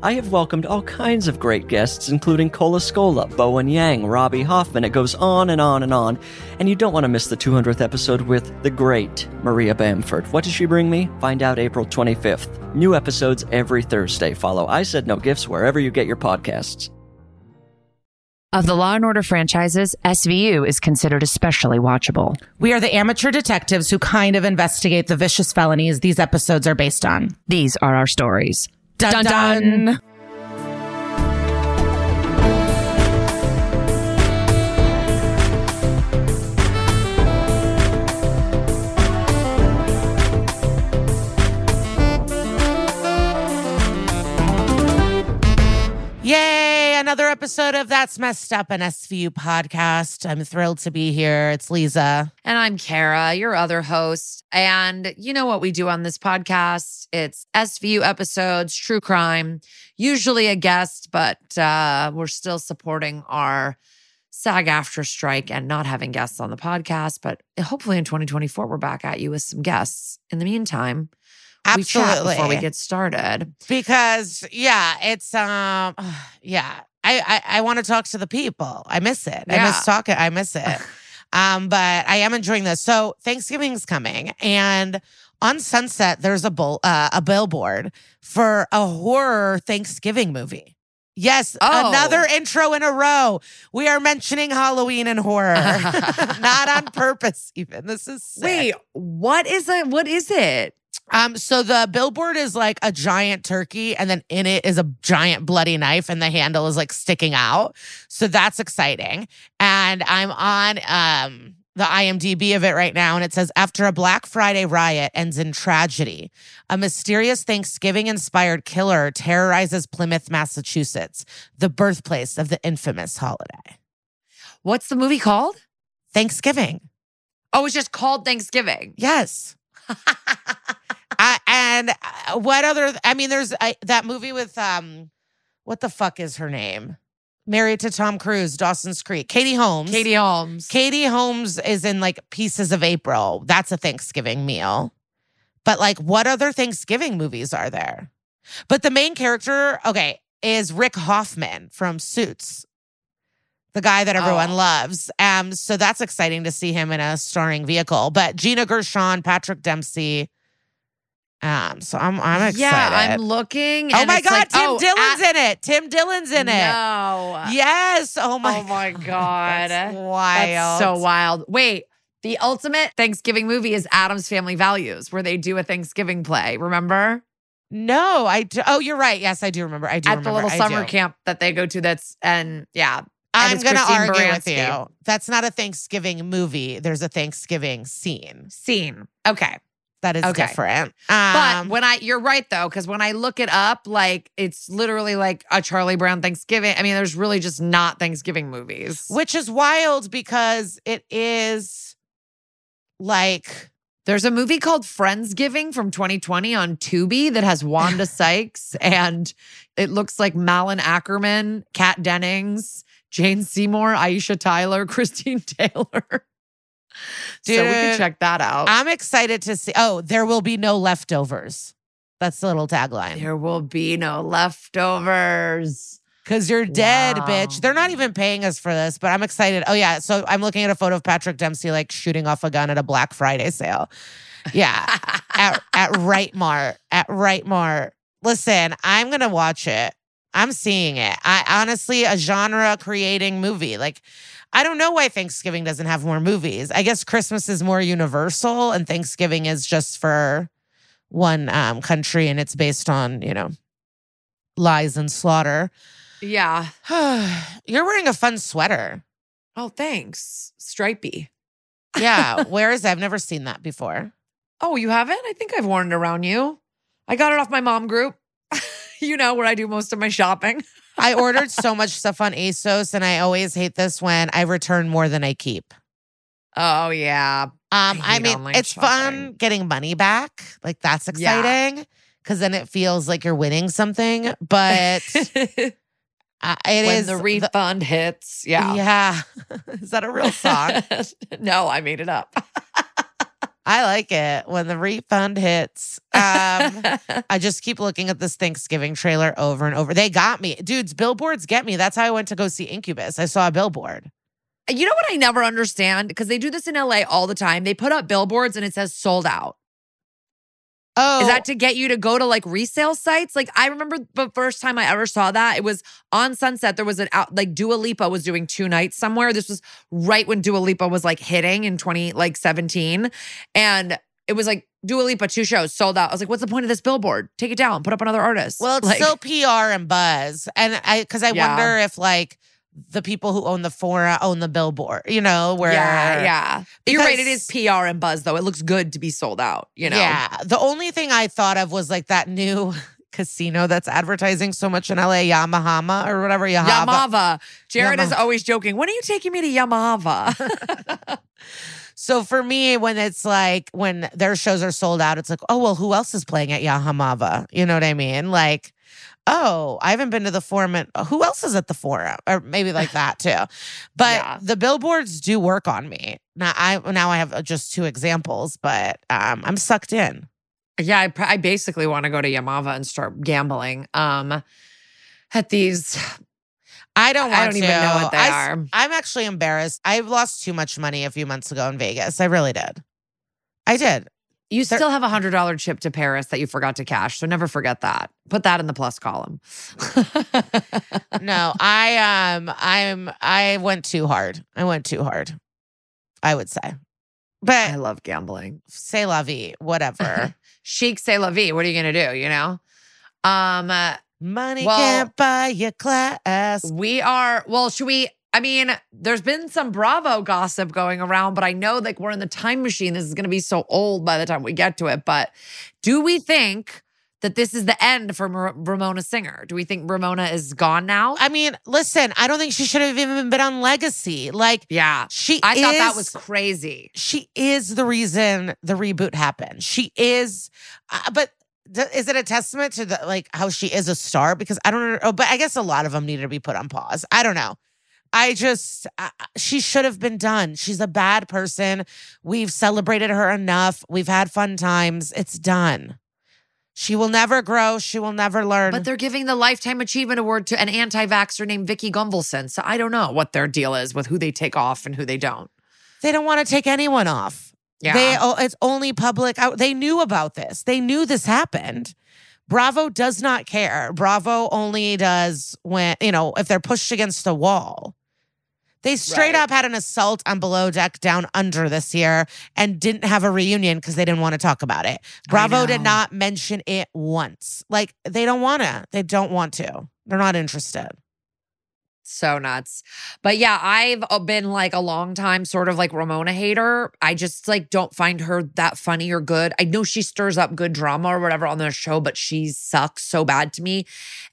I have welcomed all kinds of great guests, including Cole Escola, Bowen Yang, Robbie Hoffman. It goes on and on and on. And you don't want to miss the 200th episode with the great Maria Bamford. What does she bring me? Find out April 25th. New episodes every Thursday. Follow I Said No Gifts wherever you get your podcasts. Of the Law and Order franchises, SVU is considered especially watchable. We are the amateur detectives who kind of investigate the vicious felonies these episodes are based on. These are our stories. Dun dun. Yay, another episode of That's Messed Up, an SVU podcast. I'm thrilled to be here. It's Liza. And I'm Kara, your other host. And you know what we do on this podcast? It's SVU episodes, true crime, usually a guest, but uh, we're still supporting our SAG after strike and not having guests on the podcast. But hopefully in 2024, we're back at you with some guests. In the meantime, we chat Absolutely. before we get started. because yeah, it's um yeah. I I, I want to talk to the people. I miss it. I miss talking. I miss it. um, but I am enjoying this. So Thanksgiving's coming, and on Sunset there's a bull uh, a billboard for a horror Thanksgiving movie. Yes, Oh. another intro in a row. We are mentioning Halloween and horror, not on purpose. Even this is sick. Wait, what is it? What is it? Um, so the billboard is like a giant turkey, and then in it is a giant bloody knife, and the handle is like sticking out. So that's exciting. And I'm on um the IMDb of it right now, and it says after a Black Friday riot ends in tragedy, a mysterious Thanksgiving-inspired killer terrorizes Plymouth, Massachusetts, the birthplace of the infamous holiday. What's the movie called? Thanksgiving. Oh, it's just called Thanksgiving. Yes. And uh, what other? I mean, there's I, that movie with um, what the fuck is her name? Married to Tom Cruise, Dawson's Creek. Katie Holmes. Katie Holmes. Katie Holmes is in like Pieces of April. That's a Thanksgiving meal. But like, what other Thanksgiving movies are there? But the main character, okay, is Rick Hoffman from Suits, the guy that everyone Oh. loves. Um, so that's exciting to see him in a starring vehicle. But Gina Gershon, Patrick Dempsey. Um, so I'm I'm excited. Yeah, I'm looking. oh my god, like, Tim oh, Dillon's at- in it. Tim Dillon's in it. No. Yes. Oh my. oh my god. That's wild. That's so wild. Wait, the ultimate Thanksgiving movie is Addams Family Values, where they do a Thanksgiving play. Remember No, I do. Oh, you're right. Yes, I do remember. I do at remember. the little summer camp that they go to. That's and yeah. I'm going to argue with you. That's not a Thanksgiving movie. There's a Thanksgiving scene. Scene. Okay. That is Okay. different. But Um, when I, you're right though, because when I look it up, like it's literally like a Charlie Brown Thanksgiving. I mean, there's really just not Thanksgiving movies. which is wild because it is like There's a movie called Friendsgiving from 2020 on Tubi that has Wanda Sykes and it looks like Malin Akerman, Kat Dennings, Jane Seymour, Aisha Tyler, Christine Taylor. So we can check that out. I'm excited to see. Oh, there will be no leftovers. That's the little tagline. there will be no leftovers. Because you're dead, Wow. bitch. They're not even paying us for this, but I'm excited. Oh, yeah. So I'm looking at a photo of Patrick Dempsey like shooting off a gun at a Black Friday sale. Yeah. at, at Right Mart. At Right Mart. Listen, I'm going to watch it. I'm seeing it. I honestly, a genre creating movie. Like, I don't know why Thanksgiving doesn't have more movies. I guess Christmas is more universal and Thanksgiving is just for one um, country and it's based on, you know, lies and slaughter. yeah. You're wearing a fun sweater. Oh, thanks. Stripey. Yeah. Where is it? I've never seen that before. Oh, you haven't? I think I've worn it around you. I got it off my mom group. you know, where I do most of my shopping. I ordered so much stuff on ASOS, and I always hate this when I return more than I keep. Oh yeah. Um, I I, mean, it's shopping. fun getting money back. Like that's exciting because then it feels like you're winning something. But uh, it when is the refund hits. Yeah. yeah. is that a real song? no, I made it up. I like it when the refund hits. Um, I just keep looking at this Thanksgiving trailer over and over. They got me, dudes. Billboards get me. That's how I went to go see Incubus. I saw a billboard. you know what I never understand? Because they do this in LA all the time. They put up billboards and it says sold out. Oh, Is that oh. to get you to go to like resale sites? Like I remember the first time I ever saw that, it was on Sunset. There was an out like Dua Lipa was doing two nights somewhere. This was right when Dua Lipa was like hitting in 20 like 17. And it was like Dua Lipa, two shows sold out. I was like, what's the point of this billboard? Take it down, put up another artist. Well, it's like, still PR and buzz, and I because I Yeah. wonder if like the people who own the fora own the billboard. You know, where yeah, yeah. You're right. It is PR and buzz though. It looks good to be sold out, you know? Yeah. The only thing I thought of was like that new casino that's advertising so much in LA, Yamahama or whatever. Yahava. Yamava. Jared is always joking. When are you taking me to Yamava? So for me, when it's like when their shows are sold out, it's like, oh well, who else is playing at Yahamava? You know what I mean? Like, oh, I haven't been to the forum. And, who else is at the forum? Or maybe like that too. But Yeah. the billboards do work on me. Now I now I have just two examples, but um, I'm sucked in. Yeah, I, I basically want to go to Yamava and start gambling um at these. I don't want I don't to. even know what they I are. I'm actually embarrassed. I lost too much money a few months ago in Vegas. I really did. I did. You They're- still have a hundred dollar chip to Paris that you forgot to cash, so never forget that. Put that in the plus column. No, I um I'm I went too hard. I went too hard. I would say. But I love gambling. say la vie, whatever. Chic, say la vie. What are you gonna do? You know. Um, uh, Money Well- can't buy your class. we are. Well, should we? I mean, there's been some Bravo gossip going around, but I know like we're in the time machine. This is going to be so old by the time we get to it. But do we think that this is the end for Ramona Singer? Do we think Ramona is gone now? I mean, listen, I don't think she should have even been on Legacy. Like yeah. she I thought that was crazy. she is the reason the reboot happened. She is, uh, but is it a testament to the like how she is a star? Because I don't know, oh, but I guess a lot of them needed to be put on pause. I don't know. I just, uh, she should have been done. She's a bad person. We've celebrated her enough. We've had fun times. It's done. She will never grow. She will never learn. But they're giving the Lifetime Achievement Award to an anti vaxxer named Vicki Gunvalson. So I don't know what their deal is with who they take off and who they don't. they don't want to take anyone off. Yeah. They oh, it's only public out. They knew about this. They knew this happened. Bravo does not care. Bravo only does when, you know, if they're pushed against a wall. They straight Right. up had an assault on Below Deck Down Under this year and didn't have a reunion because they didn't want to talk about it. Bravo did not mention it once. Like they don't want to. They don't want to. They're not interested. So nuts. But yeah, I've uh, been like a long time sort of like Ramona hater. I just like don't find her that funny or good. I know she stirs up good drama or whatever on the show, but she sucks so bad to me.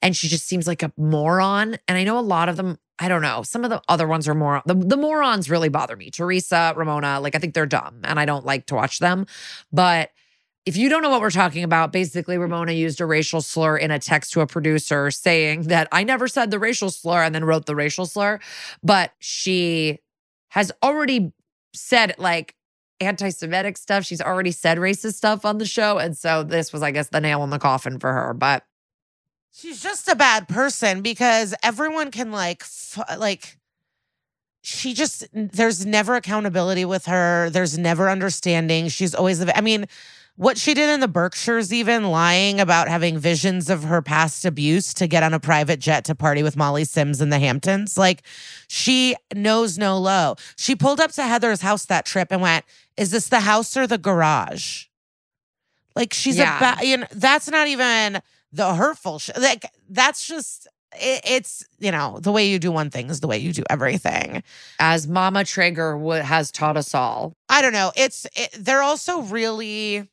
And she just seems like a moron. And I know a lot of them, I don't know, some of the other ones are more, the, the morons really bother me. Teresa, Ramona, like I think they're dumb and I don't like to watch them. But if you don't know what we're talking about, basically, Ramona used a racial slur in a text to a producer saying that I never said the racial slur and then wrote the racial slur. But she has already said like anti Semitic stuff. She's already said racist stuff on the show. And so this was, I guess, the nail in the coffin for her. But She's just a bad person because everyone can like f- like she just there's never accountability with her. There's never understanding. She's always I mean, what she did in the Berkshires even lying about having visions of her past abuse to get on a private jet to party with Molly Sims in the Hamptons. Like she knows no low. She pulled up to Heather's house that trip and went, "Is this the house or the garage?" Like she's Yeah. a ba- you know, that's not even the hurtful sh- like that's just it, it's you know the way you do one thing is the way you do everything. As Mama Treyger would, has taught us all, i don't know it's it, they're also really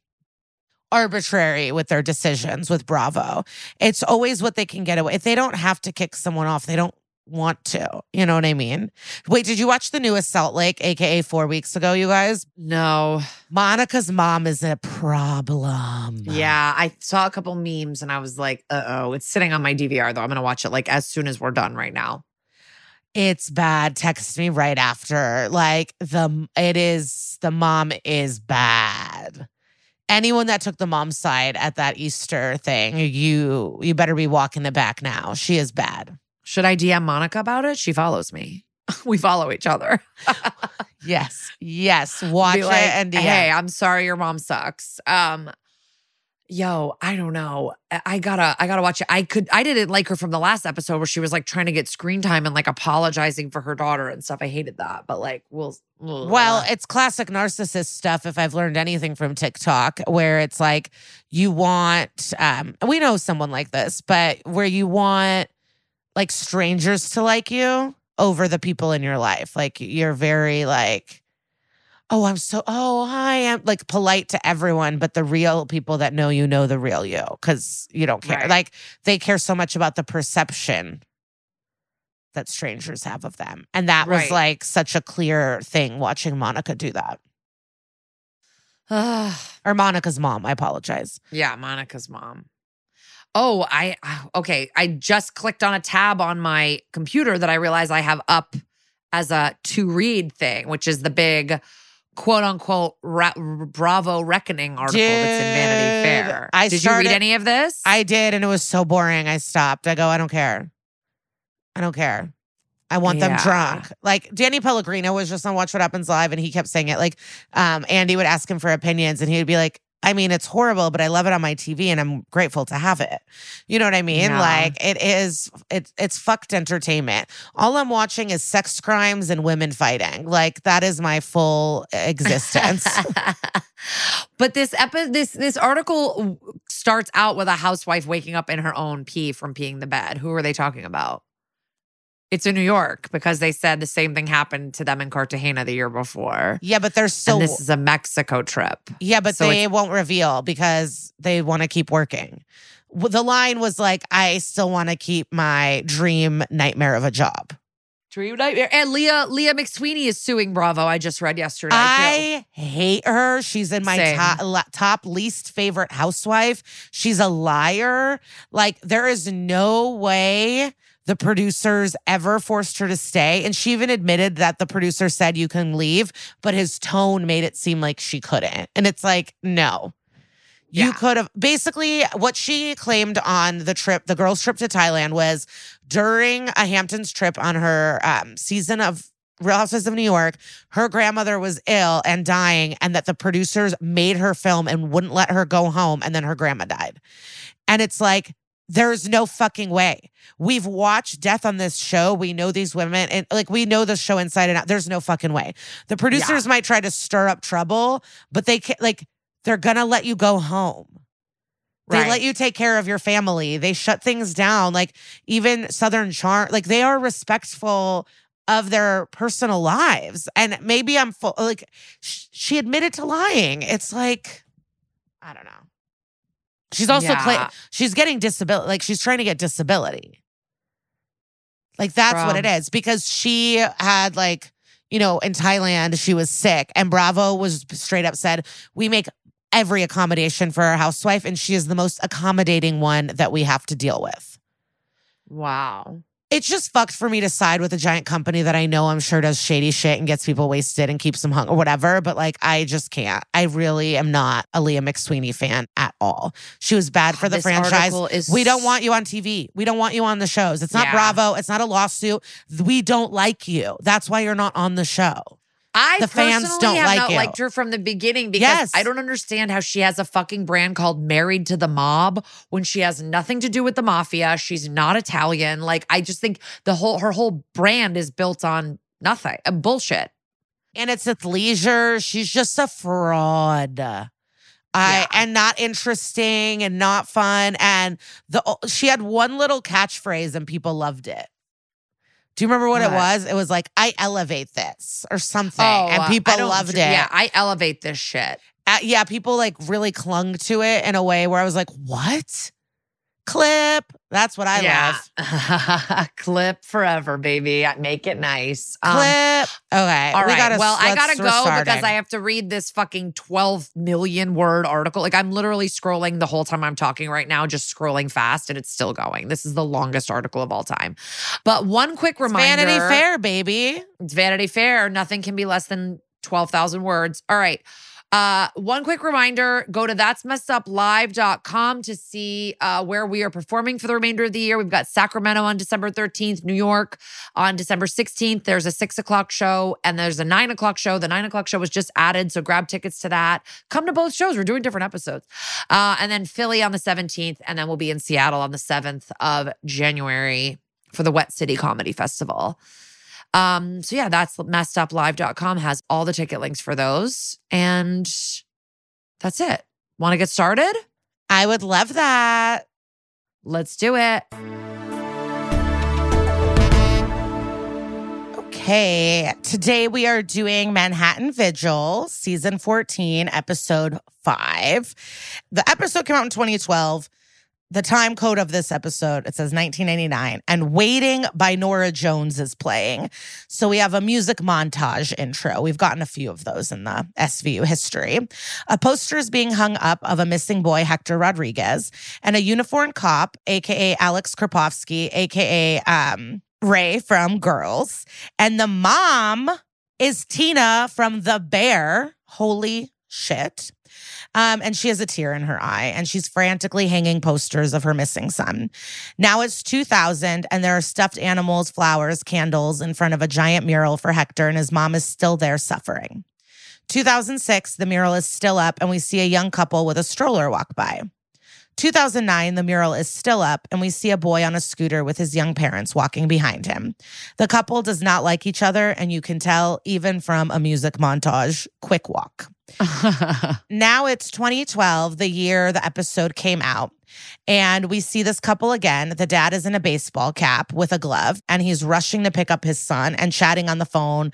arbitrary with their decisions with bravo. It's always what they can get away if they don't have to kick someone off they don't want to. You know what I mean? Wait, did you watch the newest Salt Lake, aka four weeks ago, you guys? No. Monica's mom is a problem. Yeah, I saw a couple memes and I was like, uh oh, it's sitting on my DVR though. I'm gonna watch it like as soon as we're done right now. It's bad. Text me right after. Like the it is the mom is bad. Anyone that took the mom's side at that Easter thing, you you better be walking the back now. She is bad. Should I DM Monica about it? She follows me. we follow each other. Yes. Yes. Watch Be it and DM. hey, I'm sorry your mom sucks. Um, yo, I don't know. I- gotta, I gotta watch it. I could, I didn't like her from the last episode where she was like trying to get screen time and like apologizing for her daughter and stuff. I hated that, but like, we'll. Well, it's classic narcissist stuff. If I've learned anything from TikTok, where it's like you want, um, we know someone like this, but where you want like strangers to like you over the people in your life. Like you're very like, oh, I'm so, oh, hi, I'm like polite to everyone, but the real people that know you know the real you because you don't care. Right. Like they care so much about the perception that strangers have of them. And that was like such a clear thing watching Monica do that. Or Monica's mom, I apologize. yeah, Monica's mom. Oh, I okay. I just clicked on a tab on my computer that I realize I have up as a to read thing, which is the big quote unquote ra- Bravo Reckoning article that's in Vanity Fair. I Did you read any of this? I did, and it was so boring. I stopped. I go, I don't care. I don't care. I want them Yeah. drunk. Like Danny Pellegrino was just on Watch What Happens Live, and he kept saying it. Like um, Andy would ask him for opinions, and he would be like, I mean, it's horrible, but I love it on my TV, and I'm grateful to have it. You know what I mean? Yeah. Like it is. It's it's fucked entertainment. All I'm watching is sex crimes and women fighting. Like that is my full existence. but this epi- this this article starts out with a housewife waking up in her own pee from peeing the bed. Who are they talking about? It's in New York because they said the same thing happened to them in Cartagena the year before. yeah, but they're still. and this is a Mexico trip. Yeah, but So they won't reveal because they want to keep working. The line was like, I still want to keep my dream nightmare of a job. Dream nightmare. And Leah Leah McSweeney is suing Bravo. I just read yesterday. too. I hate her. She's in my Same. top, top least favorite housewife. She's a liar. Like, there is no way the producers ever forced her to stay. And she even admitted that the producer said you can leave, but his tone made it seem like she couldn't. And it's like, no. You Yeah. could have basically what she claimed on the trip, the girls' trip to Thailand, was during a Hamptons trip on her um, season of Real Housewives of New York, her grandmother was ill and dying, and that the producers made her film and wouldn't let her go home, and then her grandma died. And it's like, there's no fucking way. We've watched death on this show. We know these women, and like we know the show inside and out. There's no fucking way. The producers might try to stir up trouble, but they can't. Like they're gonna let you go home. They Right. let you take care of your family. They shut things down. Like even Southern Charm, like they are respectful of their personal lives. And maybe I'm full. Like sh- she admitted to lying. It's like I don't know. She's also cla- she's getting disability. Like she's trying to get disability. Like that's what it is because she had like you know in Thailand she was sick and Bravo was straight up said we make every accommodation for our housewife and she is the most accommodating one that we have to deal with. Wow. It's just fucked for me to side with a giant company that I know I'm sure does shady shit and gets people wasted and keeps them hung or whatever. But like, I just can't. I really am not a Leah McSweeney fan at all. She was bad for the This franchise. is We don't want you on TV. We don't want you on the shows. It's not Yeah. Bravo. It's not a lawsuit. We don't like you. That's why you're not on the show. I The fans don't have like not liked her from the beginning because Yes. I don't understand how she has a fucking brand called Married to the Mob when she has nothing to do with the mafia. She's not Italian. Like I just think the whole her whole brand is built on nothing, uh, bullshit. and it's athleisure. She's just a fraud. I Yeah. and not interesting and not fun. And the she had one little catchphrase and people loved it. Do you remember what, it was? It was like "I elevate this" or something, Oh, and uh, people loved it. Yeah, I elevate this shit. Uh, yeah, people like really clung to it in a way where I was like, "What? Clip. That's what I love. Clip forever, baby. Make it nice. Um, Clip. Okay. all we right. gotta- well, I gotta go because. I have to read this fucking 12 million word article. Like I'm literally scrolling the whole time I'm talking right now, just scrolling fast, and it's still going. This is the longest article of all time. But one quick It's reminder Vanity Fair, baby. It's Vanity Fair. Nothing can be less than 12,000 words. All right. Uh, one quick reminder go to that's messed up live.com to see uh, where we are performing for the remainder of the year. We've got Sacramento on December 13th, New York on December 16th. There's a six o'clock show and there's a nine o'clock show. The nine o'clock show was just added. So grab tickets to that. Come to both shows. We're doing different episodes. Uh, and then Philly on the 17th. And then we'll be in Seattle on the 7th of January for the Wet City Comedy Festival. Um, so yeah, that's messeduplive.com has all the ticket links for those. And that's it. Want to get started? I would love that. Let's do it. Okay. Today we are doing Manhattan Vigil, season 14, episode 5. The episode came out in 2012. The time code of this episode, it says 1989, and Waiting by Norah Jones is playing. So we have a music montage intro. We've gotten a few of those in the SVU history. A poster is being hung up of a missing boy, Hector Rodriguez, and a uniformed cop, aka Alex Karpovsky, aka um, Ray from Girls. And the mom is Tina from The Bear. Holy shit. Um, and she has a tear in her eye and she's frantically hanging posters of her missing son. Now it's 2000 and there are stuffed animals, flowers, candles in front of a giant mural for Hector, and his mom is still there suffering. 2006, the mural is still up and we see a young couple with a stroller walk by. 2009, the mural is still up, and we see a boy on a scooter with his young parents walking behind him. The couple does not like each other, and you can tell even from a music montage, Quick Walk. Now it's 2012, the year the episode came out. And we see this couple again. The dad is in a baseball cap with a glove, and he's rushing to pick up his son and chatting on the phone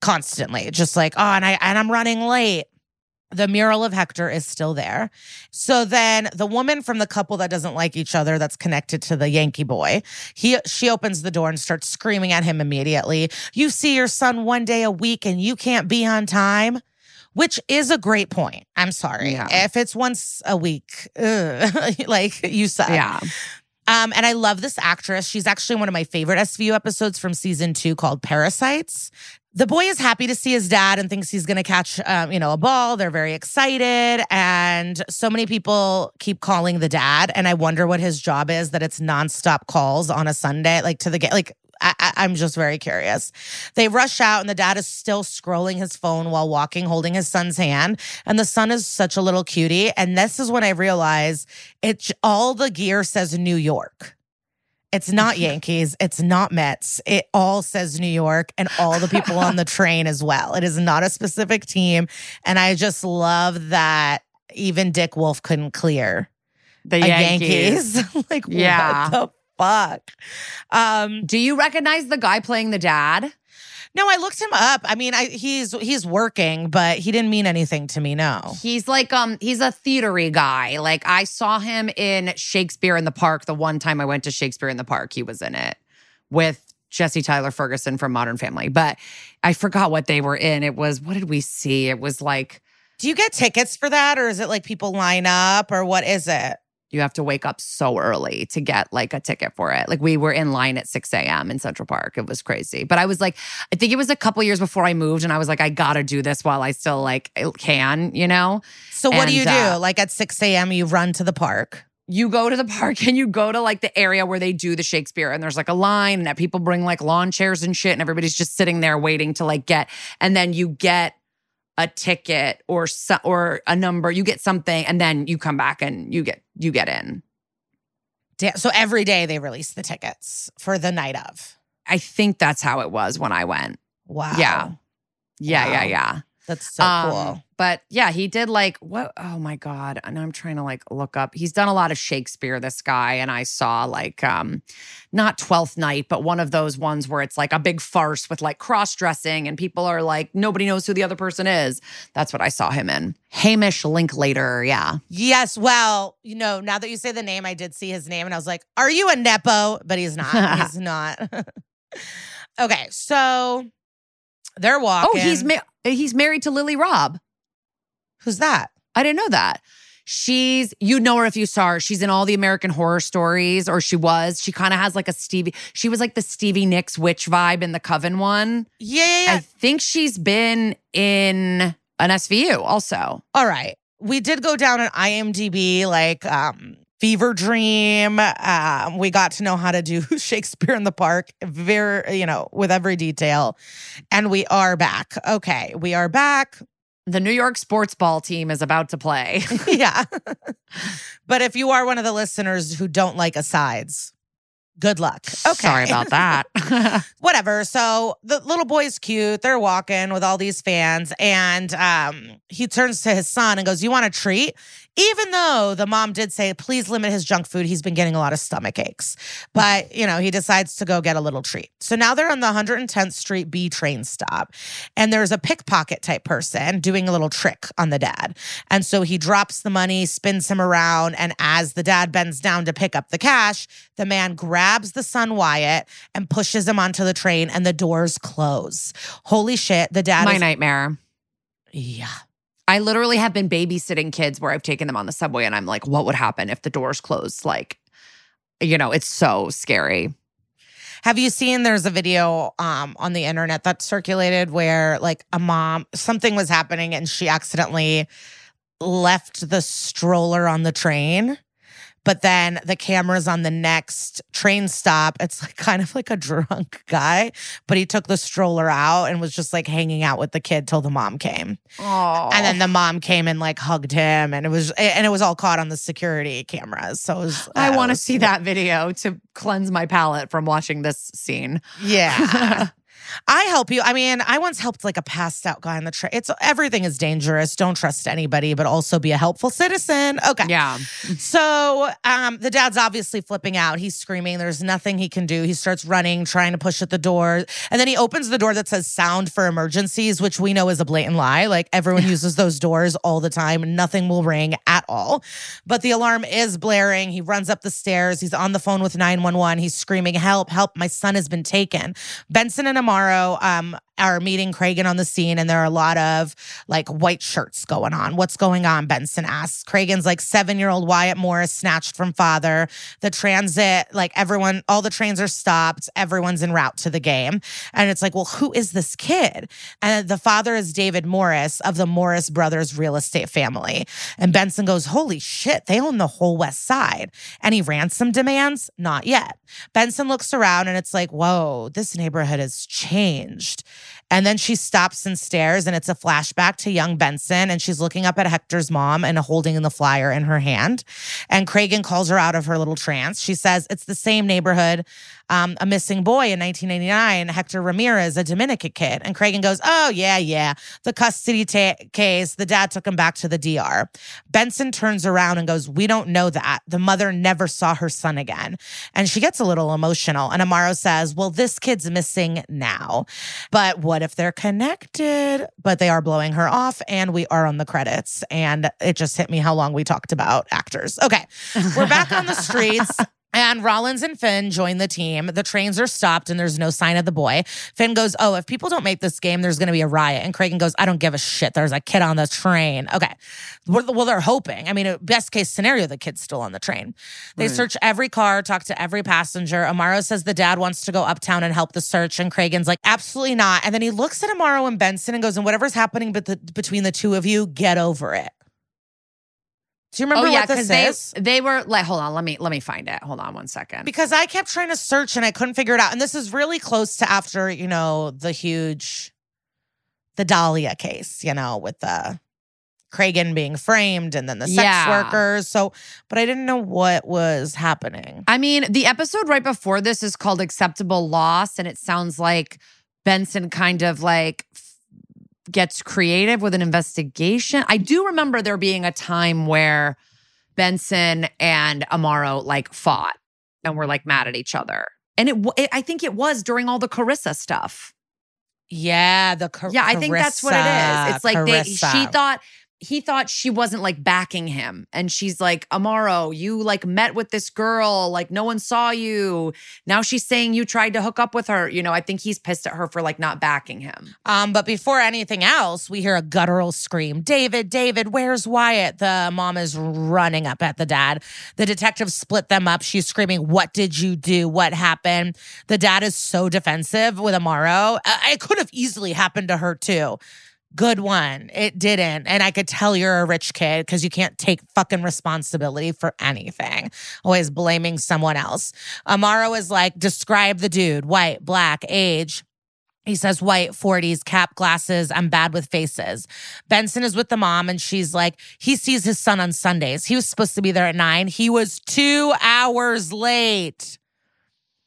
constantly, just like, oh, and I and I'm running late. The mural of Hector is still there. So then the woman from the couple that doesn't like each other that's connected to the Yankee boy, he she opens the door and starts screaming at him immediately. You see your son one day a week and you can't be on time which is a great point. I'm sorry. Yeah. If it's once a week, ugh, like you said. yeah. Um, and I love this actress. She's actually one of my favorite SVU episodes from season two called Parasites. The boy is happy to see his dad and thinks he's going to catch, um, you know, a ball. They're very excited, and so many people keep calling the dad. And I wonder what his job is. That it's nonstop calls on a Sunday, like to the get, like I, I'm just very curious. They rush out, and the dad is still scrolling his phone while walking, holding his son's hand. And the son is such a little cutie. And this is when I realize it. All the gear says New York. It's not Yankees. It's not Mets. It all says New York and all the people on the train as well. It is not a specific team. And I just love that even Dick Wolf couldn't clear The Yankees. Yankees. like, Yeah. what the fuck? Um, Do you recognize the guy playing the dad? No, I looked him up. I mean, I, he's he's working, but he didn't mean anything to me. No. He's like um he's a theatery guy. Like I saw him in Shakespeare in the Park the one time I went to Shakespeare in the Park. He was in it with Jesse Tyler Ferguson from Modern Family. But I forgot what they were in. It was what did we see? It was like Do you get tickets for that, or is it like people line up, or what is it? You have to wake up so early to get like a ticket for it. Like we were in line at 6 a.m. in Central Park. It was crazy. But I was like, I think it was a couple years before I moved, and I was like, I gotta do this while I still like can, you know? So what do you do? uh, like at six a.m., you run to the park. you go to the park and you go to like the area where they do the Shakespeare and there's like a line and that people bring like lawn chairs and shit and everybody's just sitting there waiting to like get and then you get a ticket or so, or a number you get something and then you come back and you get you get in. So every day they release the tickets for the night of. I think that's how it was when I went. Wow. Yeah. Yeah, yeah, yeah. That's so Um, cool. But yeah, he did like what? Oh my god! And I'm trying to like look up. He's done a lot of Shakespeare. This guy, and I saw like um, not Twelfth Night, but one of those ones where it's like a big farce with like cross dressing, and people are like nobody knows who the other person is. That's what I saw him in. Hamish Linklater. Yeah. Yes. Well, you know, now that you say the name, I did see his name and I was like, are you a Nepo? But he's not. he's not. okay. So they're walking. Oh, he's ma- he's married to Lily Rabe. Who's that? I didn't know that. She's, you know her if you saw her. She's in all the American horror stories, or she was. She kind of has like a Stevie, she was like the Stevie Nicks witch vibe in the Coven one. Yeah, yeah, yeah. I think she's been in an SVU also. All right. We did go down an IMDb like um fever dream. Um, we got to know how to do Shakespeare in the Park, very, you know, with every detail. And we are back. Okay, we are back. The New York sports ball team is about to play. yeah. but if you are one of the listeners who don't like asides, good luck. Okay. Sorry about that. Whatever. So the little boy's cute. They're walking with all these fans. And um, he turns to his son and goes, You want a treat? Even though the mom did say, please limit his junk food, he's been getting a lot of stomach aches. But, you know, he decides to go get a little treat. So now they're on the 110th Street B train stop. And there's a pickpocket type person doing a little trick on the dad. And so he drops the money, spins him around. And as the dad bends down to pick up the cash, the man grabs the son Wyatt and pushes him onto the train, and the doors close. Holy shit. The dad My is. nightmare. Yeah. I literally have been babysitting kids where I've taken them on the subway and I'm like, what would happen if the doors closed? Like, you know, it's so scary. Have you seen there's a video um on the internet that circulated where like a mom something was happening and she accidentally left the stroller on the train but then the camera's on the next train stop it's like kind of like a drunk guy but he took the stroller out and was just like hanging out with the kid till the mom came Oh. and then the mom came and like hugged him and it was and it was all caught on the security cameras so it was I uh, want to see that video to cleanse my palate from watching this scene. Yeah. I help you. I mean, I once helped like a passed out guy on the train. It's everything is dangerous. Don't trust anybody, but also be a helpful citizen. Okay. Yeah. So um, the dad's obviously flipping out. He's screaming. There's nothing he can do. He starts running, trying to push at the door. And then he opens the door that says sound for emergencies, which we know is a blatant lie. Like everyone uses those doors all the time. Nothing will ring at all. But the alarm is blaring. He runs up the stairs. He's on the phone with 911. He's screaming, Help, help. My son has been taken. Benson and Amaro um, are meeting Cragen on the scene, and there are a lot of like white shirts going on. What's going on? Benson asks. Cragen's like seven year old Wyatt Morris snatched from father. The transit, like everyone, all the trains are stopped. Everyone's en route to the game. And it's like, well, who is this kid? And the father is David Morris of the Morris Brothers real estate family. And Benson goes, holy shit, they own the whole West Side. Any ransom demands? Not yet. Benson looks around and it's like, whoa, this neighborhood has changed. And then she stops and stares, and it's a flashback to young Benson. And she's looking up at Hector's mom and holding the flyer in her hand. And Cragen calls her out of her little trance. She says, It's the same neighborhood, um, a missing boy in 1989, Hector Ramirez, a Dominican kid. And Cragen goes, Oh, yeah, yeah. The custody ta- case, the dad took him back to the DR. Benson turns around and goes, We don't know that. The mother never saw her son again. And she gets a little emotional. And Amaro says, Well, this kid's missing now. But what if they're connected? But they are blowing her off, and we are on the credits. And it just hit me how long we talked about actors. Okay, we're back on the streets. And Rollins and Fin join the team. The trains are stopped and there's no sign of the boy. Fin goes, Oh, if people don't make this game, there's going to be a riot. And Cragen goes, I don't give a shit. There's a kid on the train. Okay. Well, they're hoping. I mean, uh, best case scenario, the kid's still on the train. They Right. search every car, talk to every passenger. Amaro says the dad wants to go uptown and help the search. And Cragen's like, Absolutely not. And then he looks at Amaro and Benson and goes, And whatever's happening bet- between the two of you, get over it. Do you remember oh yeah, what this they is? they were like, hold on, let me let me find it. Hold on one second. because I kept trying to search and I couldn't figure it out. And this is really close to after, you know, the huge, the Dahlia case, you know, with the Cragen being framed and then the sex Yeah. workers. So, but I didn't know what was happening. I mean, the episode right before this is called Acceptable Loss, and it sounds like Benson kind of like gets creative with an investigation. I do remember there being a time where Benson and Amaro like fought and were like mad at each other. And it, it I think it was during all the Carissa stuff. Yeah, the Car- Yeah, I think that's what it is. It's like they, she thought he thought she wasn't like backing him. And she's like, Amaro, you like met with this girl, like no one saw you. Now she's saying you tried to hook up with her. You know, I think he's pissed at her for like not backing him. Um, but before anything else, we hear a guttural scream David, David, where's Wyatt? The mom is running up at the dad. The detective split them up. She's screaming, What did you do? What happened? The dad is so defensive with Amaro. It could have easily happened to her too. Good one. It didn't. And I could tell you're a rich kid because you can't take fucking responsibility for anything. Always blaming someone else. Amaro is like, describe the dude, white, black, age. He says white, 40s, cap, glasses. I'm bad with faces. Benson is with the mom and she's like, he sees his son on Sundays. He was supposed to be there at nine. He was two hours late.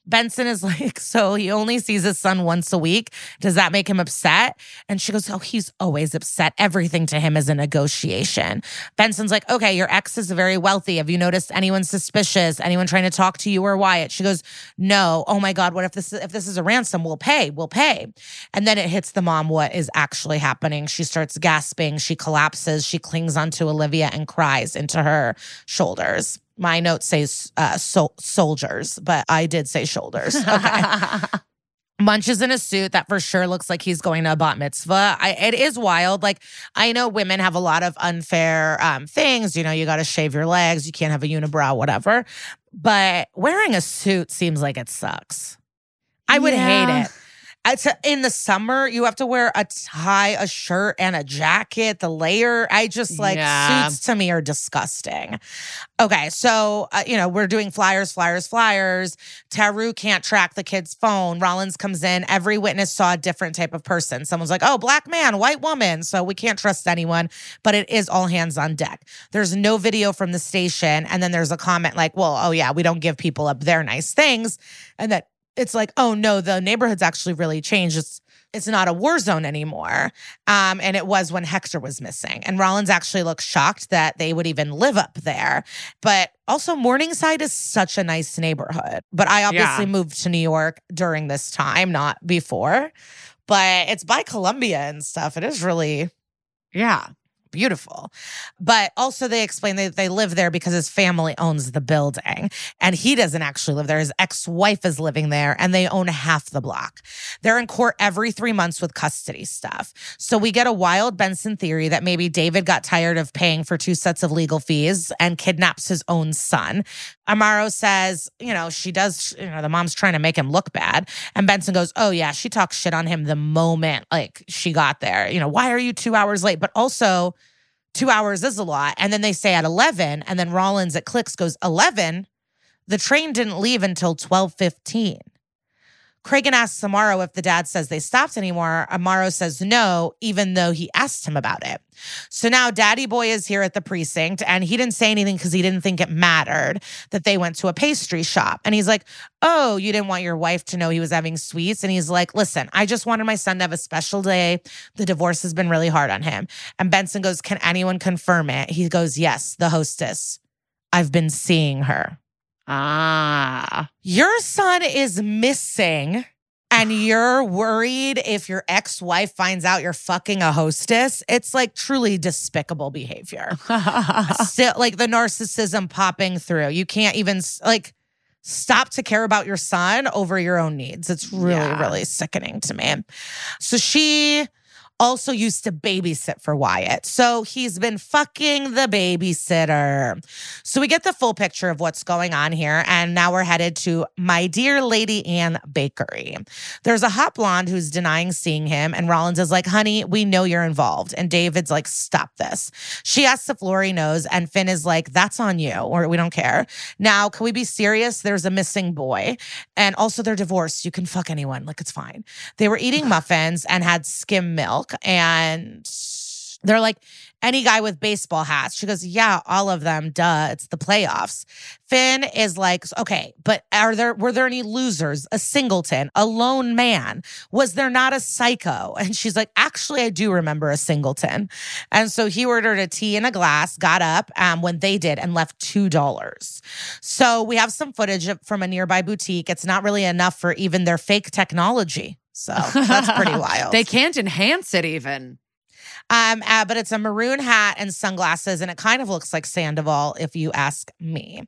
Benson is like, so he only sees his son once a week. Does that make him upset? And she goes, oh, he's always upset. Everything to him is a negotiation. Benson's like, okay, your ex is very wealthy. Have you noticed anyone suspicious? Anyone trying to talk to you or Wyatt? She goes, no. Oh my God, what if this if this is a ransom? We'll pay. We'll pay. And then it hits the mom what is actually happening. She starts gasping. She collapses. She clings onto Olivia and cries into her shoulders. My note says uh, so- soldiers, but I did say shoulders. Okay. Munch is in a suit that for sure looks like he's going to a bat mitzvah. I, it is wild. Like I know women have a lot of unfair um, things. You know, you got to shave your legs. You can't have a unibrow, whatever. But wearing a suit seems like it sucks. I would Yeah. hate it. It's in the summer, you have to wear a tie, a shirt, and a jacket. The layer, I just like Yeah. suits to me are disgusting. Okay, so uh, you know we're doing flyers, flyers, flyers. Taru can't track the kid's phone. Rollins comes in. Every witness saw a different type of person. Someone's like, "Oh, black man, white woman," so we can't trust anyone. But it is all hands on deck. There's no video from the station, and then there's a comment like, "Well, oh yeah, we don't give people up their nice things," and that it's like, "Oh no, the neighborhood's actually really changed." It's it's not a war zone anymore. Um, and it was when Hector was missing. And Rollins actually looks shocked that they would even live up there. But also, Morningside is such a nice neighborhood. But I obviously Yeah. moved to New York during this time, not before. But it's by Columbia and stuff. It is really yeah. Beautiful. But also, they explain that they live there because his family owns the building and he doesn't actually live there. His ex wife is living there and they own half the block. They're in court every three months with custody stuff. So we get a wild Benson theory that maybe David got tired of paying for two sets of legal fees and kidnaps his own son. Amaro says, you know, she does, you know, the mom's trying to make him look bad. And Benson goes, oh, yeah, she talks shit on him the moment like she got there. You know, why are you two hours late? But also, two hours is a lot. And then they say at 11, and then Rollins at Clicks goes, 11? The train didn't leave until 1215. Cragen asks Amaro if the dad says they stopped anymore. Amaro says no, even though he asked him about it. So now Daddy Boy is here at the precinct and he didn't say anything because he didn't think it mattered that they went to a pastry shop. And he's like, Oh, you didn't want your wife to know he was having sweets? And he's like, Listen, I just wanted my son to have a special day. The divorce has been really hard on him. And Benson goes, Can anyone confirm it? He goes, Yes, the hostess. I've been seeing her. Ah. Your son is missing. And you're worried if your ex wife finds out you're fucking a hostess. It's like truly despicable behavior. Still, like the narcissism popping through. You can't even like stop to care about your son over your own needs. It's really, Yeah. really sickening to me. So she also used to babysit for Wyatt. So he's been fucking the babysitter. So we get the full picture of what's going on here. And now we're headed to My Dear Lady Anne Bakery. There's a hot blonde who's denying seeing him. And Rollins is like, honey, we know you're involved. And David's like, stop this. She asks if Lori knows. And Fin is like, that's on you, or we don't care. Now, can we be serious? There's a missing boy. And also, they're divorced. You can fuck anyone. Like, it's fine. They were eating muffins and had skim milk. And they're like, Any guy with baseball hats. She goes, Yeah, all of them. Duh. It's the playoffs. Fin is like, okay, but are there were there any losers? A singleton, a lone man? Was there not a psycho? And she's like, actually, I do remember a singleton. And so he ordered a tea in a glass, got up um, when they did, and left two dollars. So we have some footage from a nearby boutique. It's not really enough for even their fake technology. So that's pretty wild. they can't enhance it even. Um, uh, but it's a maroon hat and sunglasses, and it kind of looks like Sandoval, if you ask me.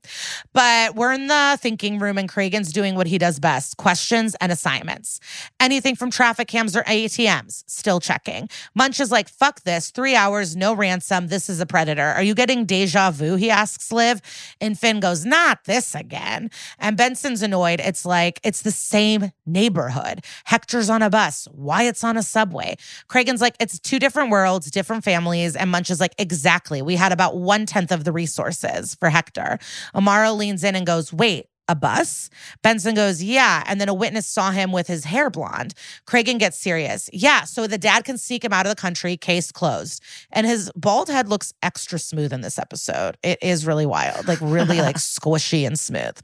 But we're in the thinking room, and Cragen's doing what he does best questions and assignments. Anything from traffic cams or ATMs, still checking. Munch is like, fuck this, three hours, no ransom. This is a predator. Are you getting deja vu? He asks Liv. And Fin goes, not this again. And Benson's annoyed. It's like, it's the same neighborhood. Hector's on a bus, Wyatt's on a subway. Cragen's like, it's two different worlds different families. And Munch is like, exactly. We had about one tenth of the resources for Hector. Amaro leans in and goes, wait, a bus? Benson goes, Yeah. And then a witness saw him with his hair blonde. Cragen gets serious. Yeah. So the dad can sneak him out of the country, case closed. And his bald head looks extra smooth in this episode. It is really wild, like really like squishy and smooth.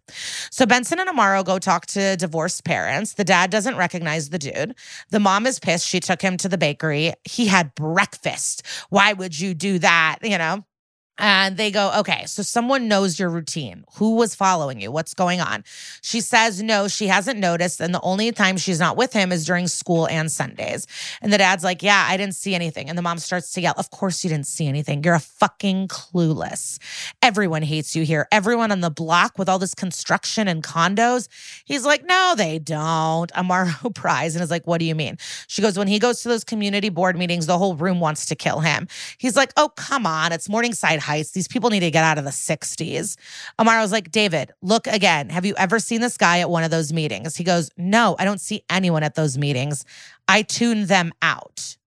So Benson and Amaro go talk to divorced parents. The dad doesn't recognize the dude. The mom is pissed. She took him to the bakery. He had breakfast. Why would you do that? You know? And they go, okay, so someone knows your routine. Who was following you? What's going on? She says, no, she hasn't noticed. And the only time she's not with him is during school and Sundays. And the dad's like, yeah, I didn't see anything. And the mom starts to yell, of course you didn't see anything. You're a fucking clueless. Everyone hates you here. Everyone on the block with all this construction and condos. He's like, no, they don't. Amaro pries and is like, what do you mean? She goes, when he goes to those community board meetings, the whole room wants to kill him. He's like, oh, come on. It's Morningside heights. These people need to get out of the 60s. Amaro was like, David, look again. Have you ever seen this guy at one of those meetings? He goes, No, I don't see anyone at those meetings. I tune them out.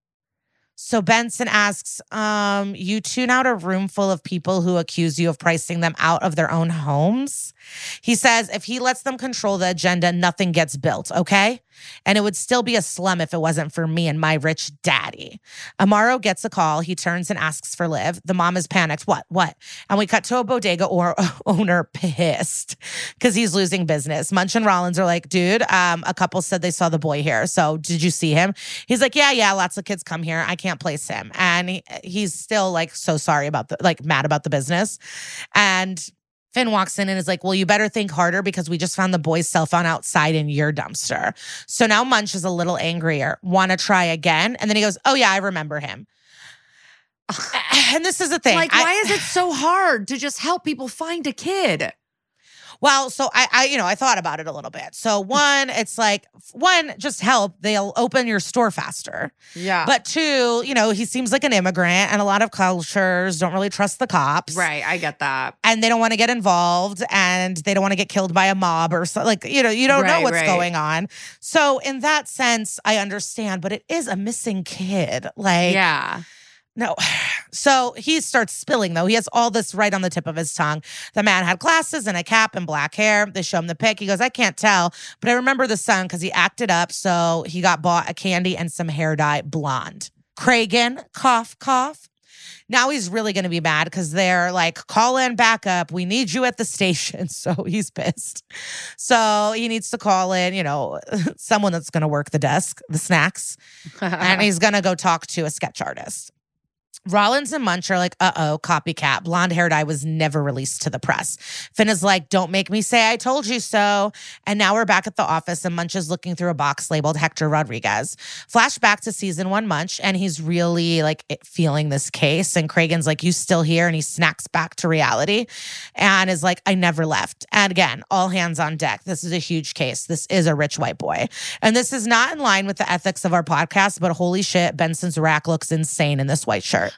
So Benson asks, um, you tune out a room full of people who accuse you of pricing them out of their own homes? He says if he lets them control the agenda, nothing gets built, okay? And it would still be a slum if it wasn't for me and my rich daddy. Amaro gets a call. He turns and asks for Liv. The mom is panicked. What? What? And we cut to a bodega or owner pissed because he's losing business. Munch and Rollins are like, dude, um, a couple said they saw the boy here. So did you see him? He's like, yeah, yeah, lots of kids come here. I can't place him. And he, he's still like so sorry about the, like mad about the business. And Fin walks in and is like, Well, you better think harder because we just found the boy's cell phone outside in your dumpster. So now Munch is a little angrier. Want to try again? And then he goes, Oh, yeah, I remember him. and this is the thing. Like, why is it so hard to just help people find a kid? Well, so I, I, you know, I thought about it a little bit. So mm. one, it's like one, just help. They'll open your store faster. Yeah. But two, you know, he seems like an immigrant, and a lot of cultures don't really trust the cops. Right. I get that. And they don't want to get involved, and they don't want to get killed by a mob or so. Like, you know, you don't right, know what's right. going on. So in that sense, I understand. But it is a missing kid. Like, yeah. No. So he starts spilling, though. He has all this right on the tip of his tongue. The man had glasses and a cap and black hair. They show him the pic. He goes, I can't tell, but I remember the son because he acted up. So he got bought a candy and some hair dye blonde. Cragen, cough, cough. Now he's really going to be mad because they're like, call in backup. We need you at the station. So he's pissed. So he needs to call in, you know, someone that's going to work the desk, the snacks, and he's going to go talk to a sketch artist. Rollins and Munch are like, uh oh, copycat. Blonde hair dye was never released to the press. Fin is like, don't make me say I told you so. And now we're back at the office, and Munch is looking through a box labeled Hector Rodriguez. Flashback to season one, Munch, and he's really like feeling this case. And Cragen's like, you still here? And he snacks back to reality and is like, I never left. And again, all hands on deck. This is a huge case. This is a rich white boy. And this is not in line with the ethics of our podcast, but holy shit, Benson's rack looks insane in this white shirt.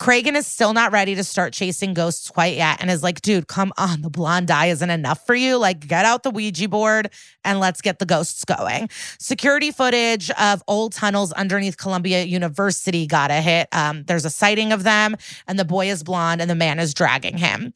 Cragen is still not ready to start chasing ghosts quite yet and is like, dude, come on. The blonde dye isn't enough for you. Like, get out the Ouija board and let's get the ghosts going. Security footage of old tunnels underneath Columbia University got a hit. Um, there's a sighting of them, and the boy is blonde and the man is dragging him.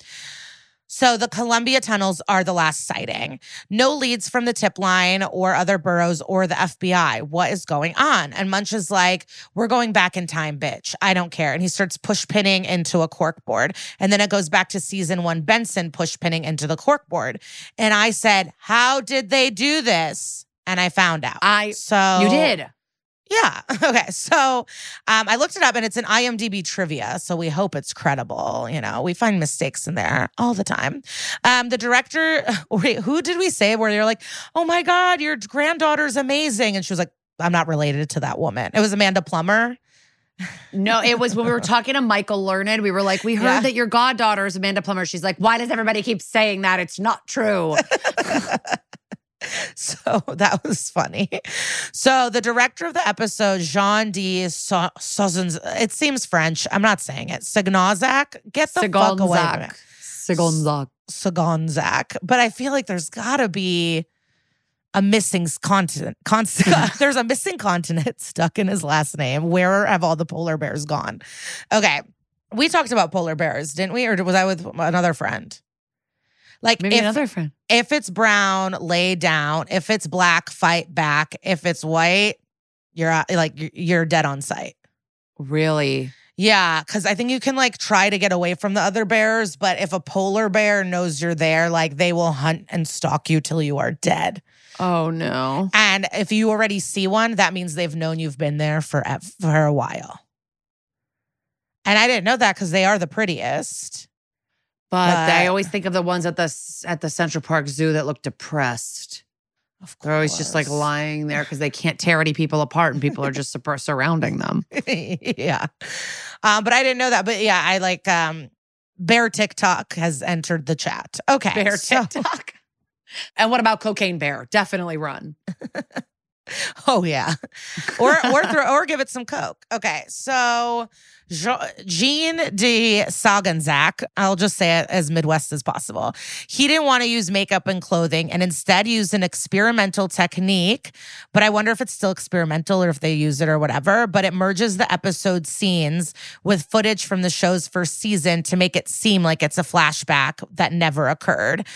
So the Columbia tunnels are the last sighting. No leads from the tip line or other boroughs or the FBI. What is going on? And Munch is like, We're going back in time, bitch. I don't care. And he starts push pinning into a cork board. And then it goes back to season one Benson push pinning into the cork board. And I said, How did they do this? And I found out. I so you did. Yeah. Okay. So um, I looked it up and it's an IMDb trivia. So we hope it's credible. You know, we find mistakes in there all the time. Um, the director, wait, who did we say where they're like, oh my God, your granddaughter's amazing? And she was like, I'm not related to that woman. It was Amanda Plummer. No, it was when we were talking to Michael Learned. We were like, we heard Yeah. that your goddaughter is Amanda Plummer. She's like, why does everybody keep saying that? It's not true. So that was funny. So the director of the episode, Jean D. So- Sozens, it seems French. I'm not saying it. Signozak. Get the fuck away from it. Sigonzak. Sagonzak, but I feel like there's got to be a missing continent. Con- there's a missing continent stuck in his last name. Where have all the polar bears gone? Okay, we talked about polar bears, didn't we? Or was I with another friend? Like Maybe if, another friend. if it's brown, lay down. If it's black, fight back. If it's white, you're like you're- dead on sight. Really? Yeah, because I think you can like try to get away from the other bears, but if a polar bear knows you're there, like they will hunt and stalk you till you are dead. Oh no. And if you already see one, that means they've known you've been there for for a while. And I didn't know that because they are the prettiest. But, I always think of the ones at the at the Central Park Zoo that look depressed. Of They're always just like lying there because they can't tear any people apart, and people are just sur- surrounding them. yeah. Um, but I didn't know that. But yeah, I like um Bear TikTok has entered the chat. Okay. Bear so- TikTok. And what about Cocaine Bear? Definitely run. Oh yeah, or or throw, or give it some coke. Okay, so Jean de Saganzak, I'll just say it as Midwest as possible. He didn't want to use makeup and clothing, and instead used an experimental technique. But I wonder if it's still experimental or if they use it or whatever. But it merges the episode scenes with footage from the show's first season to make it seem like it's a flashback that never occurred.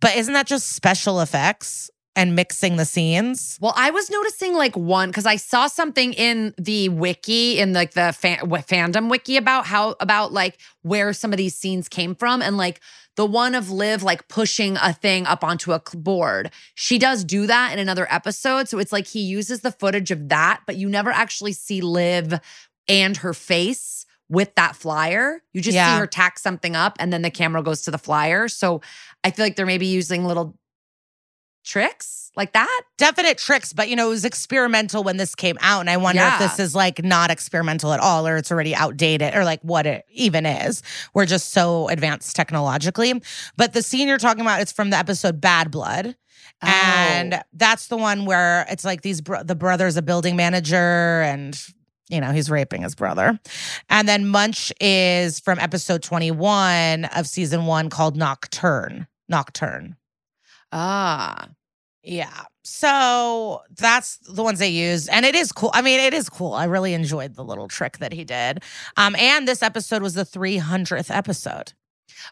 But isn't that just special effects? And mixing the scenes. Well, I was noticing like one because I saw something in the wiki, in like the fan, fandom wiki about how about like where some of these scenes came from, and like the one of Liv like pushing a thing up onto a board. She does do that in another episode, so it's like he uses the footage of that, but you never actually see Liv and her face with that flyer. You just Yeah. see her tack something up, and then the camera goes to the flyer. So I feel like they're maybe using little tricks like that. definite tricks, but you know, it was experimental when this came out. And I wonder if this is like not experimental at all, or it's already outdated, or like what it even is. We're just so advanced technologically. But the scene you're talking about, is from the episode Bad Blood. And Oh. that's the one where it's like these bro- the brother's a building manager and you know, he's raping his brother. And then Munch is from episode 21 of season 1 called Nocturne. Nocturne. Ah. Yeah. So that's the ones they used. And it is cool. I mean, it is cool. I really enjoyed the little trick that he did. Um, and this episode was the 300th episode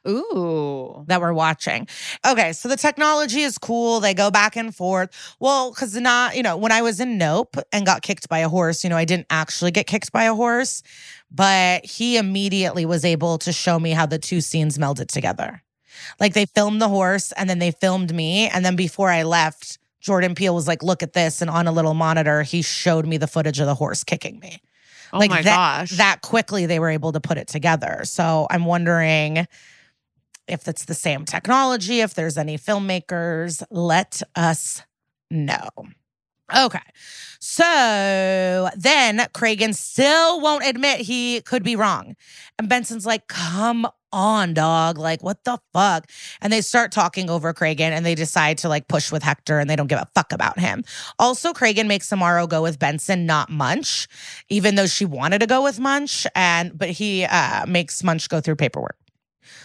Ooh. that we're watching. Okay. So the technology is cool. They go back and forth. Well, because not, you know, when I was in Nope and got kicked by a horse, you know, I didn't actually get kicked by a horse, but he immediately was able to show me how the two scenes melded together. Like they filmed the horse and then they filmed me. And then before I left, Jordan Peele was like, look at this. And on a little monitor, he showed me the footage of the horse kicking me. Oh like my that, gosh. That quickly they were able to put it together. So I'm wondering if it's the same technology, if there's any filmmakers, let us know. Okay. So then Cragen still won't admit he could be wrong. And Benson's like, come on, dog. Like, what the fuck? And they start talking over Cragen and they decide to like push with Hector and they don't give a fuck about him. Also, Cragen makes Amaro go with Benson, not Munch, even though she wanted to go with Munch. And but he uh makes Munch go through paperwork.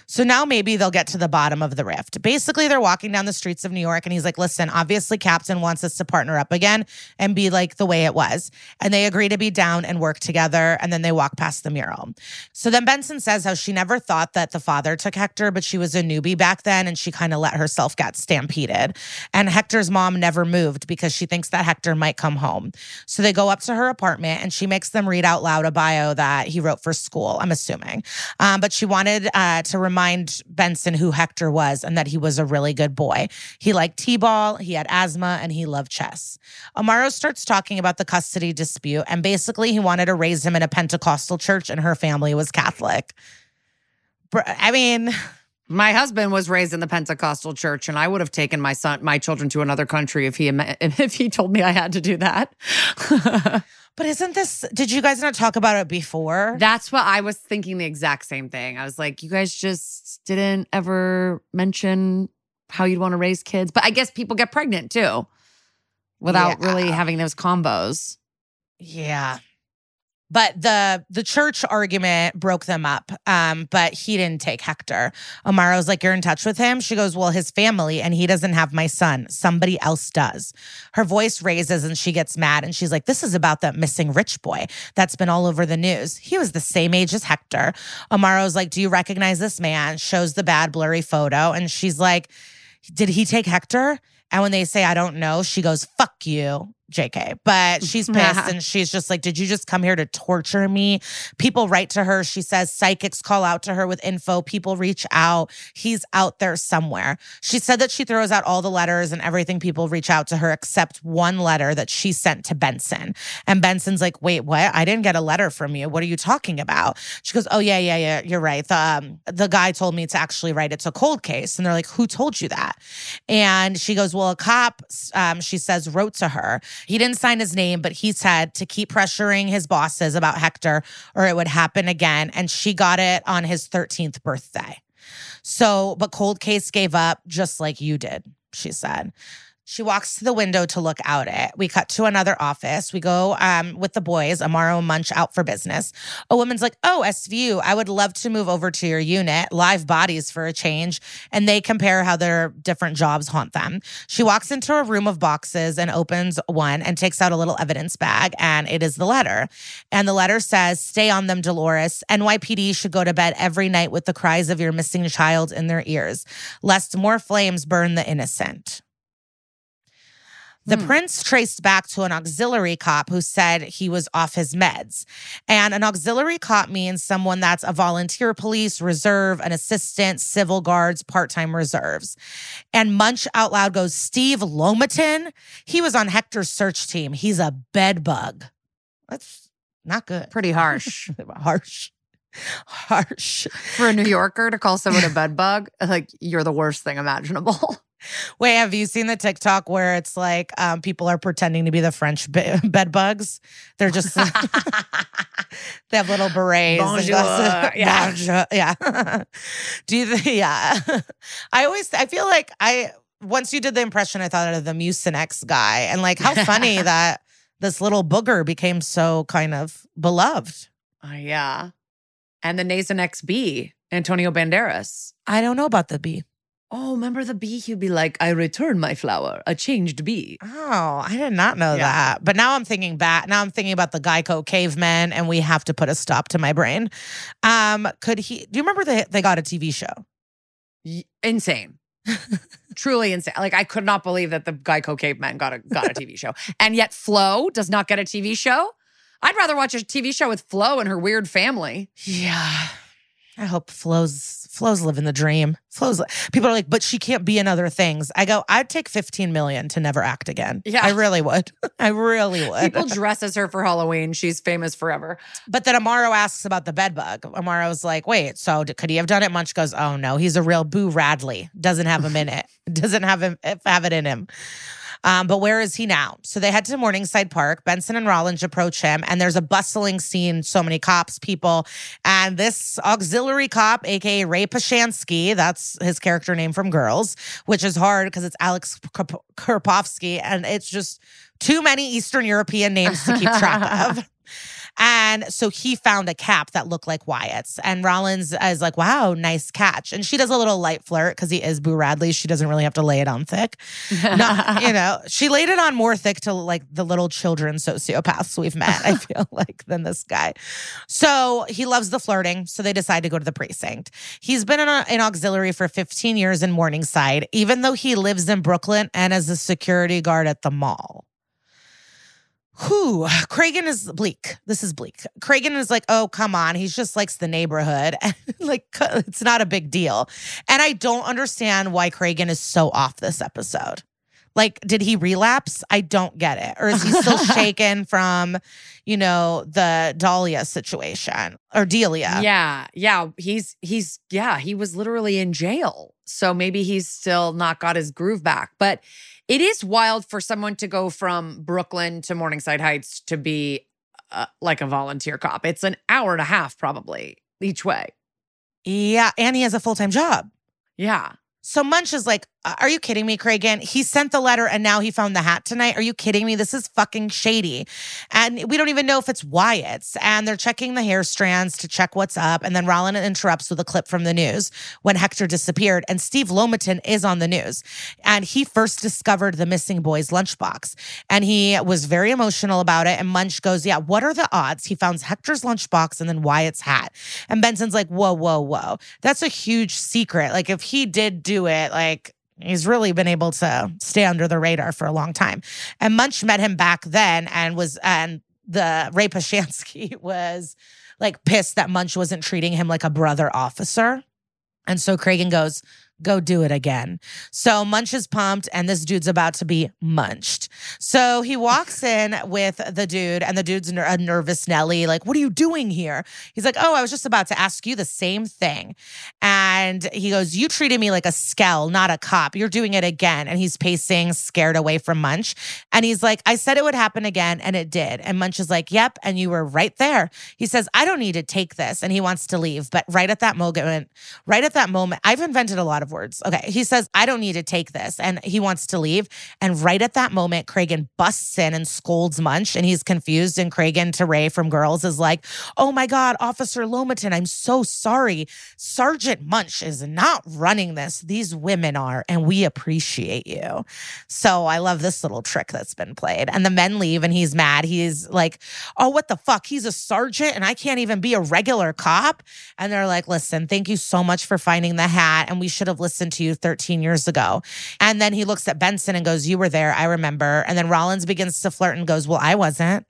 So now maybe they'll get to the bottom of the rift. Basically, they're walking down the streets of New York and he's like, listen, obviously, Captain wants us to partner up again and be like the way it was. And they agree to be down and work together. And then they walk past the mural. So then Benson says how she never thought that the father took Hector, but she was a newbie back then and she kind of let herself get stampeded. And Hector's mom never moved because she thinks that Hector might come home. So they go up to her apartment and she makes them read out loud a bio that he wrote for school, I'm assuming. Um, but she wanted uh, to remind remind Benson who Hector was and that he was a really good boy. He liked T ball, he had asthma, and he loved chess. Amaro starts talking about the custody dispute, and basically, he wanted to raise him in a Pentecostal church, and her family was Catholic. I mean, my husband was raised in the Pentecostal church, and I would have taken my son, my children to another country if he if he told me I had to do that. But isn't this, did you guys not talk about it before? That's what I was thinking the exact same thing. I was like, you guys just didn't ever mention how you'd want to raise kids. But I guess people get pregnant too without yeah. really having those combos. Yeah but the the church argument broke them up um but he didn't take hector. Amaro's like you're in touch with him? She goes well his family and he doesn't have my son. Somebody else does. Her voice raises and she gets mad and she's like this is about that missing rich boy that's been all over the news. He was the same age as hector. Amaro's like do you recognize this man? Shows the bad blurry photo and she's like did he take hector? And when they say i don't know she goes fuck you JK, but she's pissed and she's just like, Did you just come here to torture me? People write to her. She says psychics call out to her with info. People reach out. He's out there somewhere. She said that she throws out all the letters and everything. People reach out to her except one letter that she sent to Benson. And Benson's like, Wait, what? I didn't get a letter from you. What are you talking about? She goes, Oh, yeah, yeah, yeah. You're right. The, um, the guy told me to actually write it's a cold case. And they're like, Who told you that? And she goes, Well, a cop, um, she says, wrote to her he didn't sign his name, but he said to keep pressuring his bosses about Hector or it would happen again. And she got it on his 13th birthday. So, but Cold Case gave up just like you did, she said. She walks to the window to look out it. We cut to another office. We go um, with the boys, Amaro Munch out for business. A woman's like, Oh, SVU, I would love to move over to your unit, live bodies for a change. And they compare how their different jobs haunt them. She walks into a room of boxes and opens one and takes out a little evidence bag. And it is the letter. And the letter says, Stay on them, Dolores. NYPD should go to bed every night with the cries of your missing child in their ears, lest more flames burn the innocent. The hmm. prince traced back to an auxiliary cop who said he was off his meds. And an auxiliary cop means someone that's a volunteer police, reserve, an assistant, civil guards, part time reserves. And Munch out loud goes, Steve Lomatin? He was on Hector's search team. He's a bed bug. That's not good. Pretty harsh. harsh. Harsh. For a New Yorker to call someone a bed bug, like you're the worst thing imaginable. Wait, have you seen the TikTok where it's like um, people are pretending to be the French be- bed bugs? They're just they have little berets. Bonjour. yeah, Bonjour. yeah. Do you? Th- yeah. I always I feel like I once you did the impression, I thought of the Mucinex guy, and like how funny that this little booger became so kind of beloved. Uh, yeah, and the Nasonex bee, Antonio Banderas. I don't know about the bee. Oh, remember the bee? He'd be like, I return my flower, a changed bee. Oh, I did not know yeah. that. But now I'm thinking back. Now I'm thinking about the Geico cavemen, and we have to put a stop to my brain. Um, could he? Do you remember they they got a TV show? insane, truly insane. Like I could not believe that the Geico cavemen got a got a TV show, and yet Flo does not get a TV show. I'd rather watch a TV show with Flo and her weird family. Yeah. I hope Flo's Flo's living the dream. Flo's people are like, but she can't be in other things. I go, I'd take 15 million to never act again. Yeah. I really would. I really would. People dress as her for Halloween. She's famous forever. But then Amaro asks about the bed bug. Amaro's like, wait, so could he have done it? Munch goes, oh no, he's a real Boo Radley. Doesn't have him in it. Doesn't have him eh, have it in him. Um, but where is he now? So they head to Morningside Park. Benson and Rollins approach him, and there's a bustling scene. So many cops, people, and this auxiliary cop, aka Ray Ploshansky, that's his character name from Girls, which is hard because it's Alex Karpovsky, and it's just too many Eastern European names to keep track of. And so he found a cap that looked like Wyatt's. And Rollins is like, wow, nice catch. And she does a little light flirt because he is Boo Radley. She doesn't really have to lay it on thick. Not, you know, she laid it on more thick to like the little children sociopaths we've met, I feel like, than this guy. So he loves the flirting. So they decide to go to the precinct. He's been in an auxiliary for 15 years in Morningside, even though he lives in Brooklyn and as a security guard at the mall. Whew, Cragen is bleak. This is bleak. Cragen is like, oh, come on. He just likes the neighborhood. And like, it's not a big deal. And I don't understand why Cragen is so off this episode. Like, did he relapse? I don't get it. Or is he still shaken from, you know, the Dahlia situation or Delia? Yeah. Yeah. He's, he's, yeah, he was literally in jail. So maybe he's still not got his groove back. But it is wild for someone to go from Brooklyn to Morningside Heights to be uh, like a volunteer cop. It's an hour and a half probably each way. Yeah. And he has a full time job. Yeah. So Munch is like, Uh, are you kidding me, Cragen? He sent the letter and now he found the hat tonight. Are you kidding me? This is fucking shady. And we don't even know if it's Wyatt's. And they're checking the hair strands to check what's up. And then Rollin interrupts with a clip from the news when Hector disappeared. And Steve Lomaton is on the news. And he first discovered the missing boy's lunchbox. And he was very emotional about it. And Munch goes, Yeah, what are the odds? He found Hector's lunchbox and then Wyatt's hat. And Benson's like, Whoa, whoa, whoa. That's a huge secret. Like, if he did do it, like, He's really been able to stay under the radar for a long time. And Munch met him back then and was, and the Ray Ploshansky was like pissed that Munch wasn't treating him like a brother officer. And so Cragen goes, go do it again. So Munch is pumped, and this dude's about to be munched. So he walks in with the dude, and the dude's a nervous Nelly, like, What are you doing here? He's like, Oh, I was just about to ask you the same thing. And he goes, You treated me like a skell, not a cop. You're doing it again. And he's pacing, scared away from Munch. And he's like, I said it would happen again, and it did. And Munch is like, Yep. And you were right there. He says, I don't need to take this. And he wants to leave. But right at that moment, right at that moment, I've invented a lot of words. Okay. He says, I don't need to take this. And he wants to leave. And right at that moment, Cragen busts in and scolds Munch. And he's confused. And Cragen to Ray from Girls is like, Oh my God, Officer Lomaton, I'm so sorry. Sergeant Munch is not running this. These women are. And we appreciate you. So I love this little trick that's been played. And the men leave and he's mad. He's like, Oh, what the fuck? He's a sergeant and I can't even be a regular cop. And they're like, Listen, thank you so much for finding the hat. And we should have listened to you 13 years ago. And then he looks at Benson and goes, You were there. I remember. And then Rollins begins to flirt and goes, Well, I wasn't.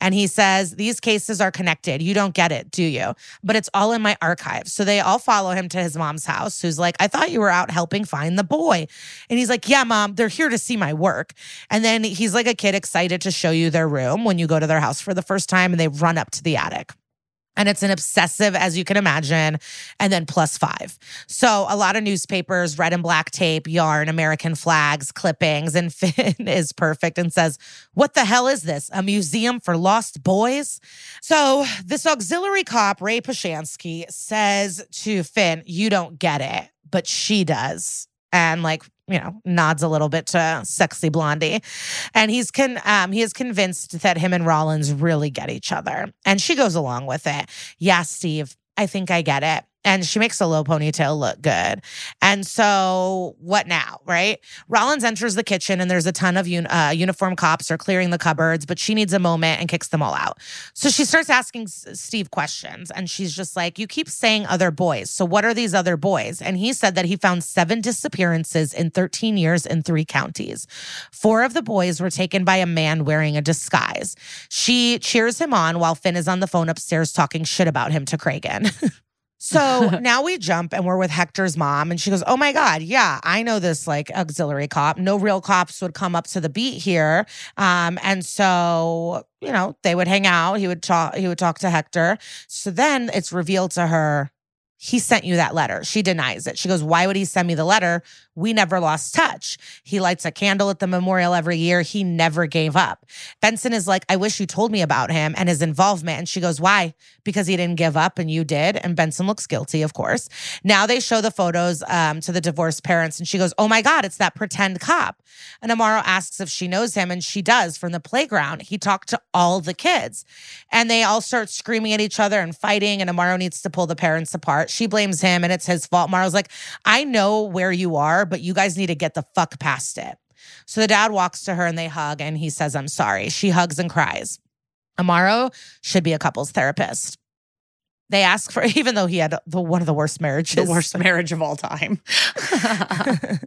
And he says, These cases are connected. You don't get it, do you? But it's all in my archives. So they all follow him to his mom's house, who's like, I thought you were out helping find the boy. And he's like, Yeah, mom, they're here to see my work. And then he's like a kid excited to show you their room when you go to their house for the first time and they run up to the attic and it's an obsessive as you can imagine and then plus five. So a lot of newspapers red and black tape yarn american flags clippings and fin is perfect and says what the hell is this? A museum for lost boys? So this auxiliary cop ray ploshansky says to fin you don't get it but she does and like you know nods a little bit to sexy blondie. And he's con um he is convinced that him and rollins really get each other. And she goes along with it. Yeah steve i think i get it and she makes a low ponytail look good. And so, what now, right? Rollins enters the kitchen and there's a ton of un- uh, uniform cops are clearing the cupboards, but she needs a moment and kicks them all out. So she starts asking S- Steve questions and she's just like, You keep saying other boys. So, what are these other boys? And he said that he found seven disappearances in 13 years in three counties. Four of the boys were taken by a man wearing a disguise. She cheers him on while Fin is on the phone upstairs talking shit about him to Cragen. So now we jump and we're with Hector's mom, and she goes, Oh my God, yeah, I know this like auxiliary cop. No real cops would come up to the beat here. Um, and so, you know, they would hang out. He would talk, he would talk to Hector. So then it's revealed to her he sent you that letter. She denies it. She goes, Why would he send me the letter? We never lost touch. He lights a candle at the memorial every year. He never gave up. Benson is like, I wish you told me about him and his involvement. And she goes, Why? Because he didn't give up and you did. And Benson looks guilty, of course. Now they show the photos um, to the divorced parents and she goes, Oh my God, it's that pretend cop. And Amaro asks if she knows him and she does from the playground. He talked to all the kids and they all start screaming at each other and fighting. And Amaro needs to pull the parents apart. She blames him and it's his fault. Amaro's like, I know where you are, but you guys need to get the fuck past it. So the dad walks to her and they hug and he says, I'm sorry. She hugs and cries. Amaro should be a couples therapist. They ask for, even though he had the, one of the worst marriages, The worst marriage of all time.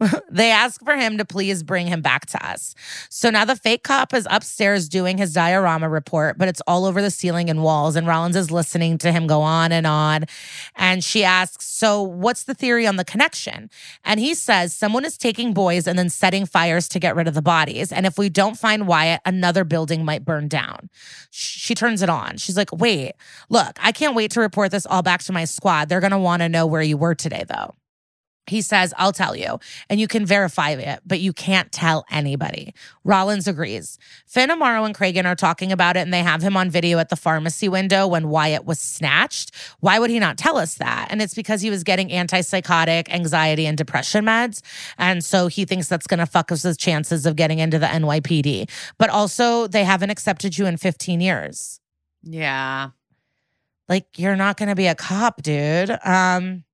they ask for him to please bring him back to us. So now the fake cop is upstairs doing his diorama report, but it's all over the ceiling and walls. And Rollins is listening to him go on and on. And she asks, So what's the theory on the connection? And he says, Someone is taking boys and then setting fires to get rid of the bodies. And if we don't find Wyatt, another building might burn down. She turns it on. She's like, Wait, look, I can't wait to report this all back to my squad. They're going to want to know where you were today, though. He says, I'll tell you, and you can verify it, but you can't tell anybody. Rollins agrees. Fin, Amaro, and Cragen are talking about it, and they have him on video at the pharmacy window when Wyatt was snatched. Why would he not tell us that? And it's because he was getting antipsychotic, anxiety, and depression meds. And so he thinks that's going to fuck us his chances of getting into the NYPD. But also, they haven't accepted you in 15 years. yeah. Like, you're not going to be a cop, dude. Um,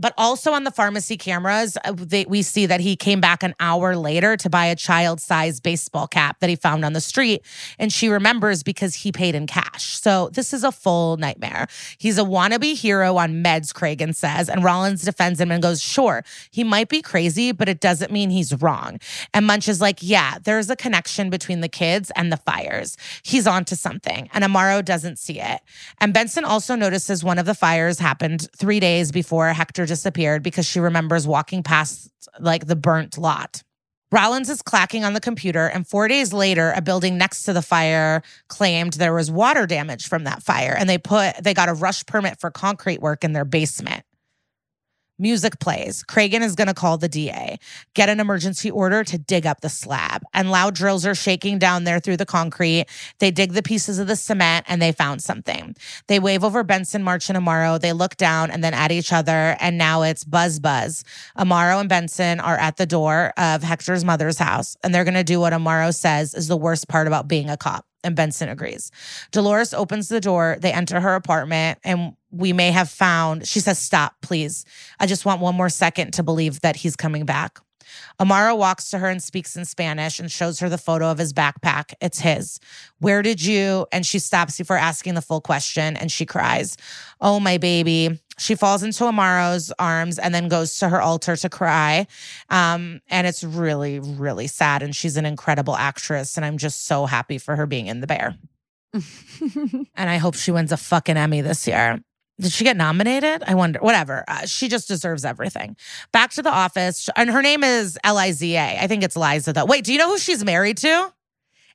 but also on the pharmacy cameras, uh, they, we see that he came back an hour later to buy a child sized baseball cap that he found on the street. And she remembers because he paid in cash. So this is a full nightmare. He's a wannabe hero on meds, Cragen says. And Rollins defends him and goes, Sure, he might be crazy, but it doesn't mean he's wrong. And Munch is like, Yeah, there's a connection between the kids and the fires. He's onto something. And Amaro doesn't see it. And Benson also notices one of the fires happened three days before Hector disappeared because she remembers walking past like the burnt lot. Rollins is clacking on the computer, and four days later, a building next to the fire claimed there was water damage from that fire, and they put they got a rush permit for concrete work in their basement. Music plays. Cragen is going to call the DA, get an emergency order to dig up the slab. And loud drills are shaking down there through the concrete. They dig the pieces of the cement and they found something. They wave over Benson, March, and Amaro. They look down and then at each other. And now it's buzz buzz. Amaro and Benson are at the door of Hector's mother's house. And they're going to do what Amaro says is the worst part about being a cop. And Benson agrees. Dolores opens the door. They enter her apartment, and we may have found, she says, Stop, please. I just want one more second to believe that he's coming back. Amaro walks to her and speaks in Spanish and shows her the photo of his backpack. It's his. Where did you? And she stops before asking the full question and she cries, Oh, my baby. She falls into Amaro's arms and then goes to her altar to cry. Um, and it's really, really sad. And she's an incredible actress. And I'm just so happy for her being in The Bear. and I hope she wins a fucking Emmy this year. Did she get nominated? I wonder. Whatever. Uh, she just deserves everything. Back to the office. And her name is L I Z A. I think it's Liza, though. Wait, do you know who she's married to?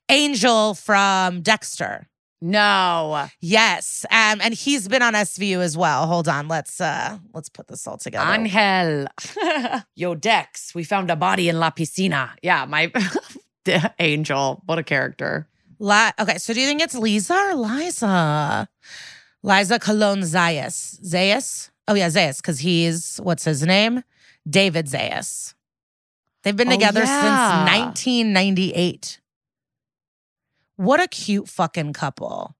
Angel from Dexter. No. Yes. Um, and he's been on SVU as well. Hold on. Let's uh let's put this all together. Angel. Yo, Dex, we found a body in La Piscina. Yeah, my angel. What a character. Li- okay, so do you think it's Lisa or Liza? Liza Colon Zayas. Zayas? Oh yeah, Zayas, because he's what's his name? David Zayas. They've been Oh, together yeah. since 1998. What a cute fucking couple.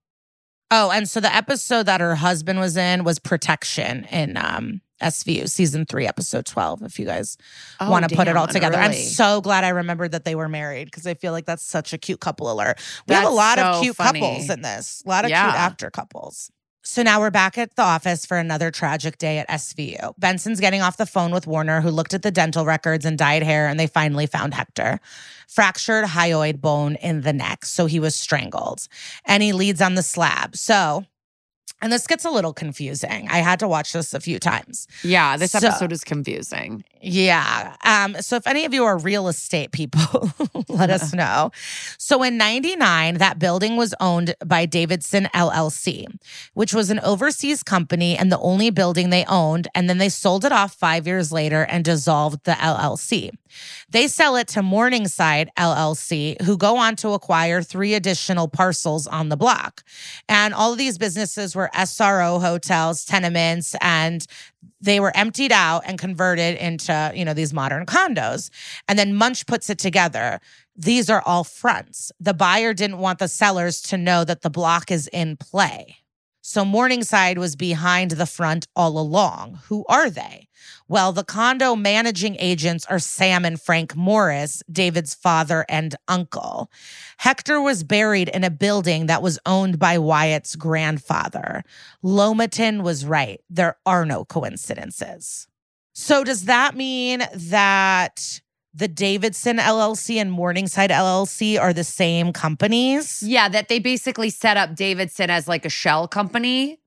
Oh, and so the episode that her husband was in was Protection in um SVU season three, episode 12, if you guys Oh, want to put it all together. I'm so glad I remembered that they were married because I feel like that's such a cute couple alert. We have a That's lot of cute funny. couples in this, a lot of Yeah. cute actor couples. So now we're back at the office for another tragic day at SVU. Benson's getting off the phone with Warner, who looked at the dental records and dyed hair, and they finally found Hector. Fractured hyoid bone in the neck, so he was strangled. And he leads on the slab. So And this gets a little confusing. I had to watch this a few times. Yeah, this So- episode is confusing. Yeah. Um, so if any of you are real estate people, let us know. So in 99, that building was owned by Davidson LLC, which was an overseas company and the only building they owned. And then they sold it off five years later and dissolved the LLC. They sell it to Morningside LLC, who go on to acquire three additional parcels on the block. And all of these businesses were SRO hotels, tenements, and they were emptied out and converted into, you know, these modern condos. And then Munch puts it together. These are all fronts. The buyer didn't want the sellers to know that the block is in play. So Morningside was behind the front all along. Who are they? Well, the condo managing agents are Sam and Frank Morris, David's father and uncle. Hector was buried in a building that was owned by Wyatt's grandfather. Lomatin was right. There are no coincidences. So, does that mean that the Davidson LLC and Morningside LLC are the same companies? Yeah, that they basically set up Davidson as like a shell company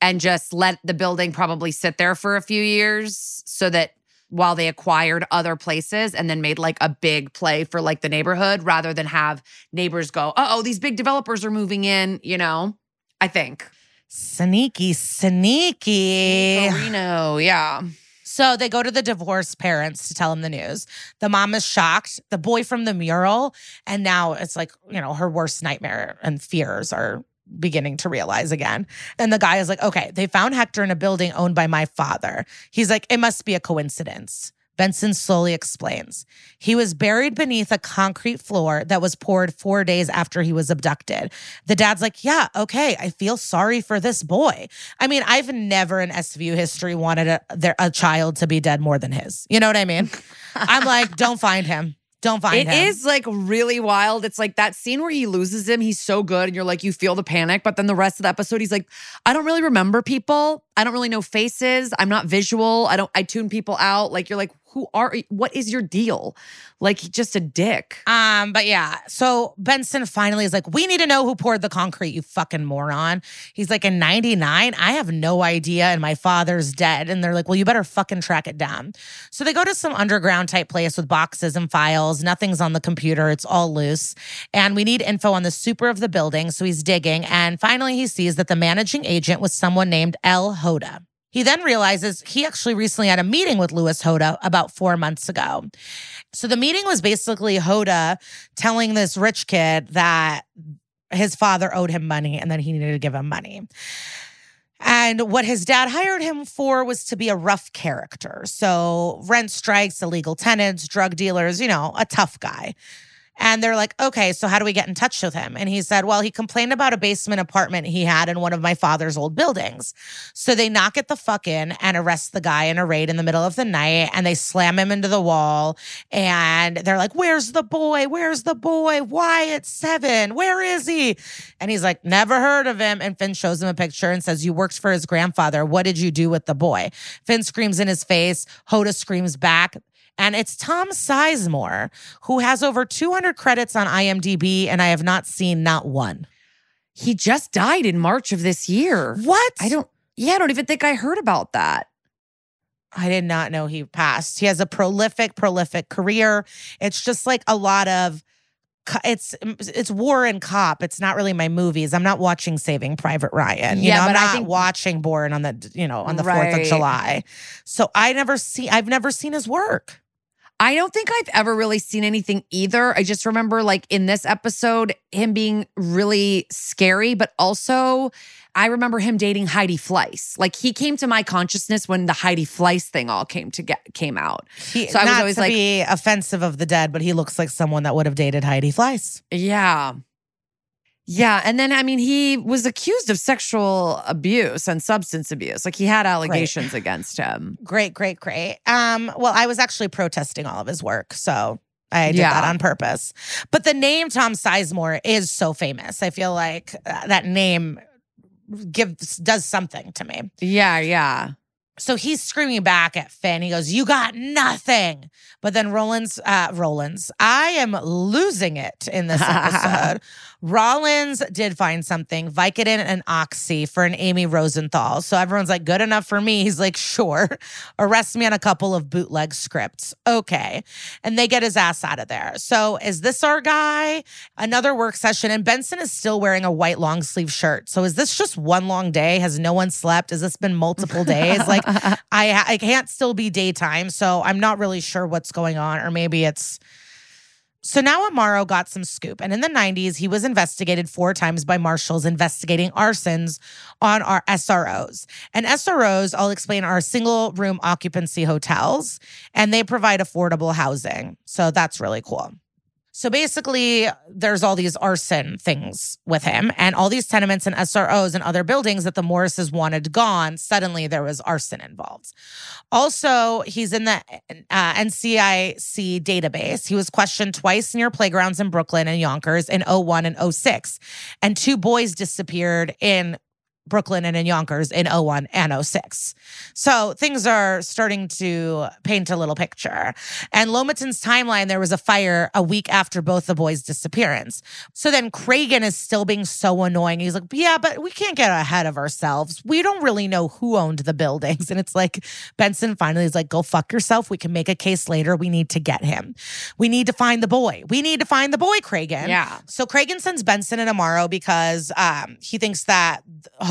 and just let the building probably sit there for a few years so that while they acquired other places and then made like a big play for like the neighborhood rather than have neighbors go, oh, these big developers are moving in, you know? I think. Sneaky, sneaky. Reno, yeah. So they go to the divorced parents to tell them the news. The mom is shocked. The boy from the mural, and now it's like, you know, her worst nightmare and fears are beginning to realize again. And the guy is like, okay, they found Hector in a building owned by my father. He's like, it must be a coincidence. Benson slowly explains. He was buried beneath a concrete floor that was poured four days after he was abducted. The dad's like, Yeah, okay, I feel sorry for this boy. I mean, I've never in SVU history wanted a, there, a child to be dead more than his. You know what I mean? I'm like, Don't find him. Don't find It him. is like really wild. It's like that scene where he loses him. He's so good, and you're like, you feel the panic. But then the rest of the episode, he's like, I don't really remember people. I don't really know faces. I'm not visual. I don't. I tune people out. Like you're like, who are? What is your deal? Like just a dick. Um, but yeah, so Benson finally is like, we need to know who poured the concrete, you fucking moron. He's like, in 99, I have no idea, and my father's dead. And they're like, well, you better fucking track it down. So they go to some underground type place with boxes and files. Nothing's on the computer, it's all loose. And we need info on the super of the building. So he's digging. And finally, he sees that the managing agent was someone named El Hoda. He then realizes he actually recently had a meeting with Louis Hoda about four months ago. So the meeting was basically Hoda telling this rich kid that his father owed him money and then he needed to give him money. And what his dad hired him for was to be a rough character. So, rent strikes, illegal tenants, drug dealers, you know, a tough guy. And they're like, okay, so how do we get in touch with him? And he said, well, he complained about a basement apartment he had in one of my father's old buildings. So they knock it the fuck in and arrest the guy in a raid in the middle of the night and they slam him into the wall. And they're like, where's the boy? Where's the boy? Why at seven? Where is he? And he's like, never heard of him. And Fin shows him a picture and says, you worked for his grandfather. What did you do with the boy? Fin screams in his face. Hoda screams back. And it's Tom Sizemore, who has over 200 credits on IMDb, and I have not seen not one. He just died in March of this year. What? I don't. Yeah, I don't even think I heard about that. I did not know he passed. He has a prolific, prolific career. It's just like a lot of. It's it's war and cop. It's not really my movies. I'm not watching Saving Private Ryan. You Yeah, know, I'm but I not think- watching Born on the you know on the Fourth of July. So I never see. I've never seen his work. I don't think I've ever really seen anything either. I just remember, like, in this episode, him being really scary, but also I remember him dating Heidi Fleiss. Like, he came to my consciousness when the Heidi Fleiss thing all came to get came out. He, So I was always to like- be offensive of the dead, but he looks like someone that would have dated Heidi Fleiss. Yeah. Yeah. And then, I mean, he was accused of sexual abuse and substance abuse. Like, he had allegations against him. Great, great, great. Um, well, I was actually protesting all of his work, so I did that on purpose. But the name Tom Sizemore is so famous. I feel like uh, that name gives does something to me. Yeah. Yeah. So he's screaming back at Fin. He goes, You got nothing. But then Rollins, uh, Rollins, I am losing it in this episode. Rollins did find something, Vicodin and Oxy for an Amy Rosenthal. So everyone's like, good enough for me. He's like, sure. Arrest me on a couple of bootleg scripts. Okay. And they get his ass out of there. So is this our guy? Another work session. And Benson is still wearing a white long sleeve shirt. So is this just one long day? Has no one slept? Has this been multiple days? like I I can't still be daytime. So I'm not really sure what's going on. Or maybe it's so now Amaro got some scoop. And in the 90s, he was investigated four times by marshals investigating arsons on our SROs. And SROs, I'll explain, are single room occupancy hotels, and they provide affordable housing. So that's really cool. So basically, there's all these arson things with him, and all these tenements and SROs and other buildings that the Morrises wanted gone. Suddenly, there was arson involved. Also, he's in the uh, NCIC database. He was questioned twice near playgrounds in Brooklyn and Yonkers in 01 and 06. And two boys disappeared in Brooklyn and in Yonkers in 01 and 06. So things are starting to paint a little picture. And Lomaton's timeline, there was a fire a week after both the boys' disappearance. So then Cragen is still being so annoying. He's like, yeah, but we can't get ahead of ourselves. We don't really know who owned the buildings. And it's like, Benson finally is like, go fuck yourself. We can make a case later. We need to get him. We need to find the boy. We need to find the boy, Cragen. Yeah. So Cragen sends Benson and Amaro because um, he thinks that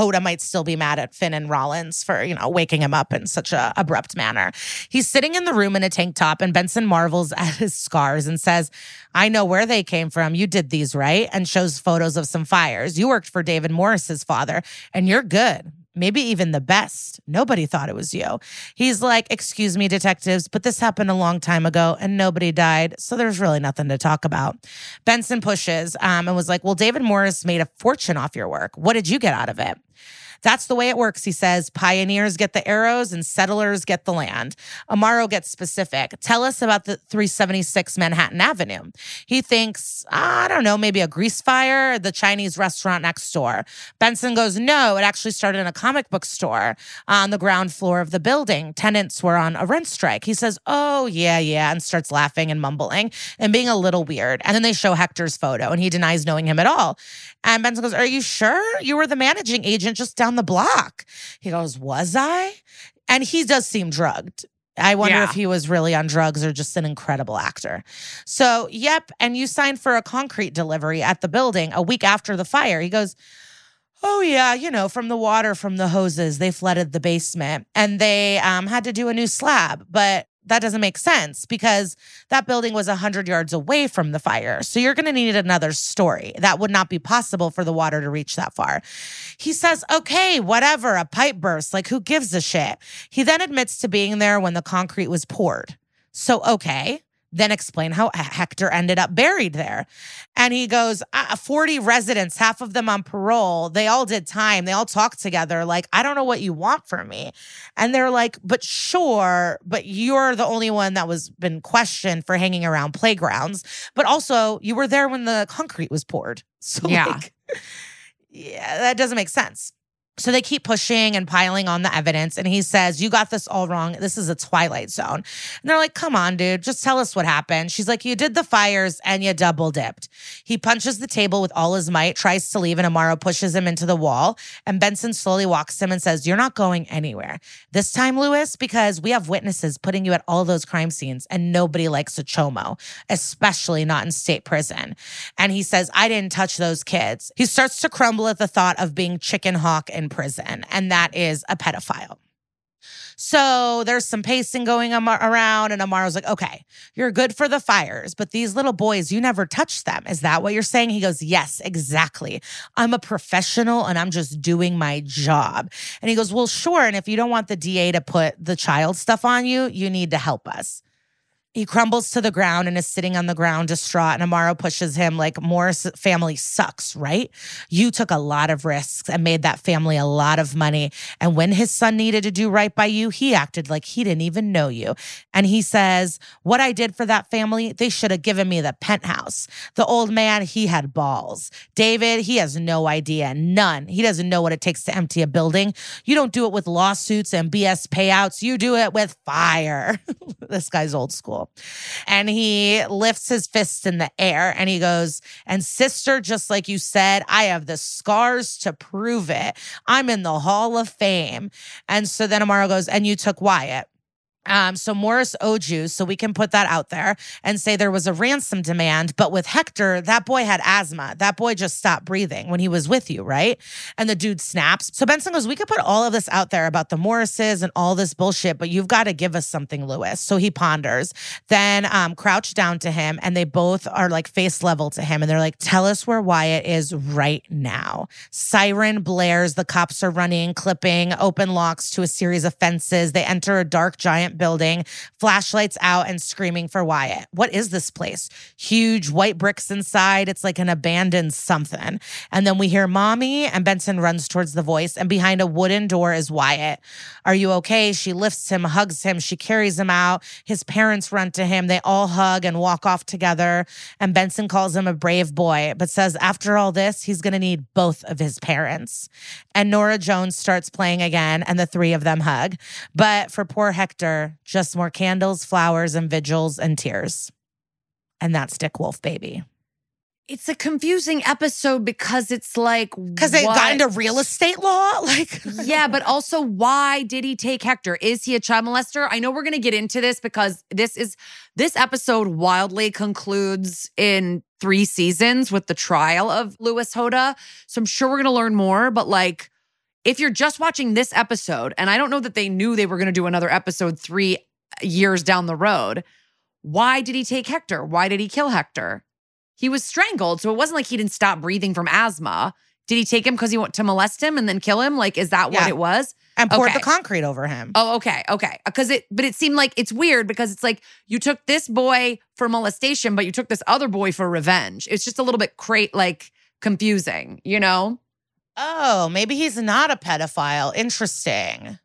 Hoda might still be mad at Fin and Rollins for, you know, waking him up in such a abrupt manner. He's sitting in the room in a tank top and Benson marvels at his scars and says, I know where they came from. You did these, right? And shows photos of some fires. You worked for David Morris's father and you're good maybe even the best. Nobody thought it was you. He's like, Excuse me, detectives, but this happened a long time ago and nobody died. So there's really nothing to talk about. Benson pushes um, and was like, Well, David Morris made a fortune off your work. What did you get out of it? That's the way it works, he says. Pioneers get the arrows and settlers get the land. Amaro gets specific. Tell us about the 376 Manhattan Avenue. He thinks, I don't know, maybe a grease fire, the Chinese restaurant next door. Benson goes, No, it actually started in a comic book store on the ground floor of the building. Tenants were on a rent strike. He says, Oh, yeah, yeah, and starts laughing and mumbling and being a little weird. And then they show Hector's photo and he denies knowing him at all. And Benson goes, Are you sure? You were the managing agent just down the block. He goes, Was I? And he does seem drugged. I wonder Yeah. if he was really on drugs or just an incredible actor. So, yep. And you signed for a concrete delivery at the building a week after the fire. He goes, Oh, yeah, you know, from the water from the hoses, they flooded the basement and they um, had to do a new slab. But that doesn't make sense because that building was 100 yards away from the fire. So you're going to need another story. That would not be possible for the water to reach that far. He says, okay, whatever, a pipe burst. Like, who gives a shit? He then admits to being there when the concrete was poured. So, okay. Then explain how Hector ended up buried there. And he goes, uh, 40 residents, half of them on parole. They all did time. They all talked together. Like, I don't know what you want from me. And they're like, but sure, but you're the only one that was been questioned for hanging around playgrounds. But also, you were there when the concrete was poured. So, Yeah. like, yeah, that doesn't make sense. So they keep pushing and piling on the evidence. And he says, You got this all wrong. This is a twilight zone. And they're like, Come on, dude, just tell us what happened. She's like, You did the fires and you double dipped. He punches the table with all his might, tries to leave, and Amaro pushes him into the wall. And Benson slowly walks him and says, You're not going anywhere. This time, Lewis, because we have witnesses putting you at all those crime scenes, and nobody likes a chomo, especially not in state prison. And he says, I didn't touch those kids. He starts to crumble at the thought of being chicken hawk prison, and that is a pedophile. So there's some pacing going around, and Amaro's like, okay, you're good for the fires, but these little boys, you never touched them. Is that what you're saying? He goes, yes, exactly. I'm a professional and I'm just doing my job. And he goes, well, sure. And if you don't want the DA to put the child stuff on you, you need to help us. He crumbles to the ground and is sitting on the ground distraught. And Amaro pushes him like Morris family sucks, right? You took a lot of risks and made that family a lot of money. And when his son needed to do right by you, he acted like he didn't even know you. And he says, What I did for that family, they should have given me the penthouse. The old man, he had balls. David, he has no idea, none. He doesn't know what it takes to empty a building. You don't do it with lawsuits and BS payouts, you do it with fire. this guy's old school. And he lifts his fists in the air and he goes, And sister, just like you said, I have the scars to prove it. I'm in the Hall of Fame. And so then Amaro goes, And you took Wyatt. Um, so Morris owed you, so we can put that out there and say there was a ransom demand. But with Hector, that boy had asthma. That boy just stopped breathing when he was with you, right? And the dude snaps. So Benson goes, We could put all of this out there about the Morrises and all this bullshit, but you've got to give us something, Lewis. So he ponders, then um, crouch down to him, and they both are like face level to him. And they're like, Tell us where Wyatt is right now. Siren blares. The cops are running, clipping, open locks to a series of fences. They enter a dark, giant building, flashlights out and screaming for Wyatt. What is this place? Huge white bricks inside. It's like an abandoned something. And then we hear mommy, and Benson runs towards the voice, and behind a wooden door is Wyatt. Are you okay? She lifts him, hugs him, she carries him out. His parents run to him. They all hug and walk off together. And Benson calls him a brave boy, but says after all this, he's going to need both of his parents. And Norah Jones starts playing again, and the three of them hug. But for poor Hector, just more candles, flowers, and vigils and tears. And that's Dick Wolf, baby. It's a confusing episode because it's like Because they got into real estate law? Like, yeah, but also why did he take Hector? Is he a child molester? I know we're going to get into this because this is this episode wildly concludes in 3 seasons with the trial of Louis Hoda. So I'm sure we're going to learn more, but like if you're just watching this episode and I don't know that they knew they were going to do another episode 3 years down the road, why did he take Hector? Why did he kill Hector? He was strangled, so it wasn't like he didn't stop breathing from asthma. Did he take him because he wanted to molest him and then kill him? Like, is that what it was? and poured Okay. the concrete over him. Oh, okay, okay. Because it, but it seemed like it's weird because it's like you took this boy for molestation, but you took this other boy for revenge. It's just a little bit crate like confusing, you know? Oh, maybe he's not a pedophile. Interesting.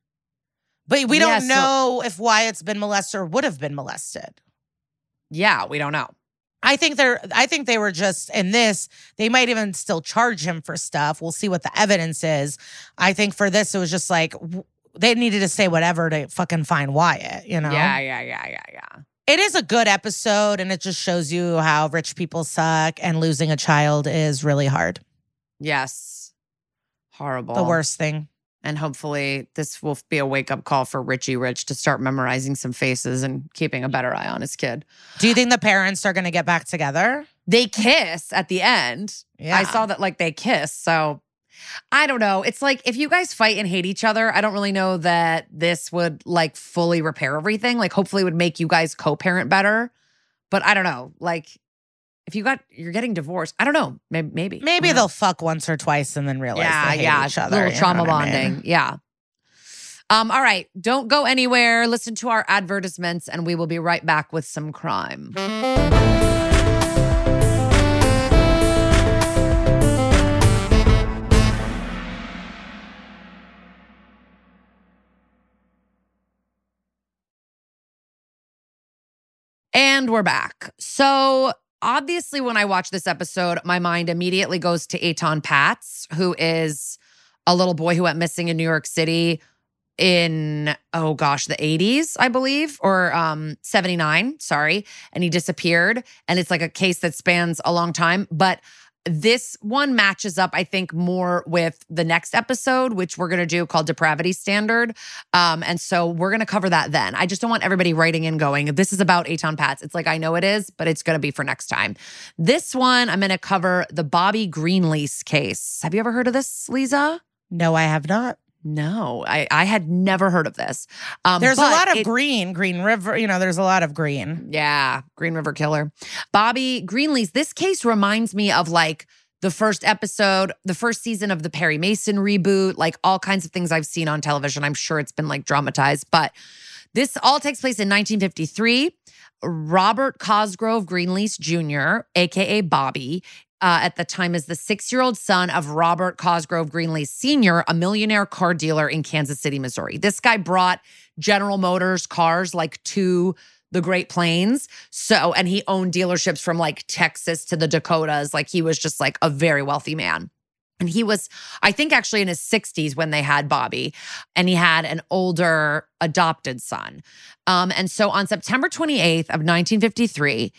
But we don't so- know if Wyatt's been molested or would have been molested. Yeah, we don't know. I think they're I think they were just in this, they might even still charge him for stuff. We'll see what the evidence is. I think for this, it was just like they needed to say whatever to fucking find Wyatt, you know? Yeah, yeah, yeah, yeah, yeah. It is a good episode and it just shows you how rich people suck and losing a child is really hard. Yes. Horrible. The worst thing. And hopefully, this will be a wake up call for Richie Rich to start memorizing some faces and keeping a better eye on his kid. Do you think the parents are going to get back together? They kiss at the end. Yeah. I saw that like they kiss. So I don't know. It's like if you guys fight and hate each other, I don't really know that this would like fully repair everything. Like, hopefully, it would make you guys co parent better. But I don't know. Like, if you got you're getting divorced, I don't know. Maybe maybe Maybe they'll fuck once or twice and then realize yeah yeah each other. little trauma what I mean? bonding. Yeah. Um. All right. Don't go anywhere. Listen to our advertisements, and we will be right back with some crime. And we're back. So, obviously, when I watch this episode, my mind immediately goes to Etan Patz, who is a little boy who went missing in New York City in, oh gosh, the 80s, I believe, or um, 79, sorry. And he disappeared. And it's like a case that spans a long time. But this one matches up, I think, more with the next episode, which we're going to do called Depravity Standard. Um, and so we're going to cover that then. I just don't want everybody writing in going, this is about Etan Patz. It's like, I know it is, but it's going to be for next time. This one, I'm going to cover the Bobby Greenlease case. Have you ever heard of this, Liza? No, I have not. No, I, I had never heard of this. Um, There's a lot of it- green, Green River. You know, there's a lot of green. Yeah, Green River Killer. Bobby Greenlease. This case reminds me of like the first episode, the first season of the Perry Mason reboot, like all kinds of things I've seen on television. I'm sure it's been like dramatized, but this all takes place in 1953. Robert Cosgrove Greenlease Jr., AKA Bobby, uh, at the time is the six year old son of Robert Cosgrove Greenlease Sr., a millionaire car dealer in Kansas City, Missouri. This guy brought General Motors cars like to the Great Plains. So, and he owned dealerships from like Texas to the Dakotas. Like he was just like a very wealthy man. And he was, I think, actually in his 60s when they had Bobby, and he had an older adopted son. Um, and so on September 28th of 1953,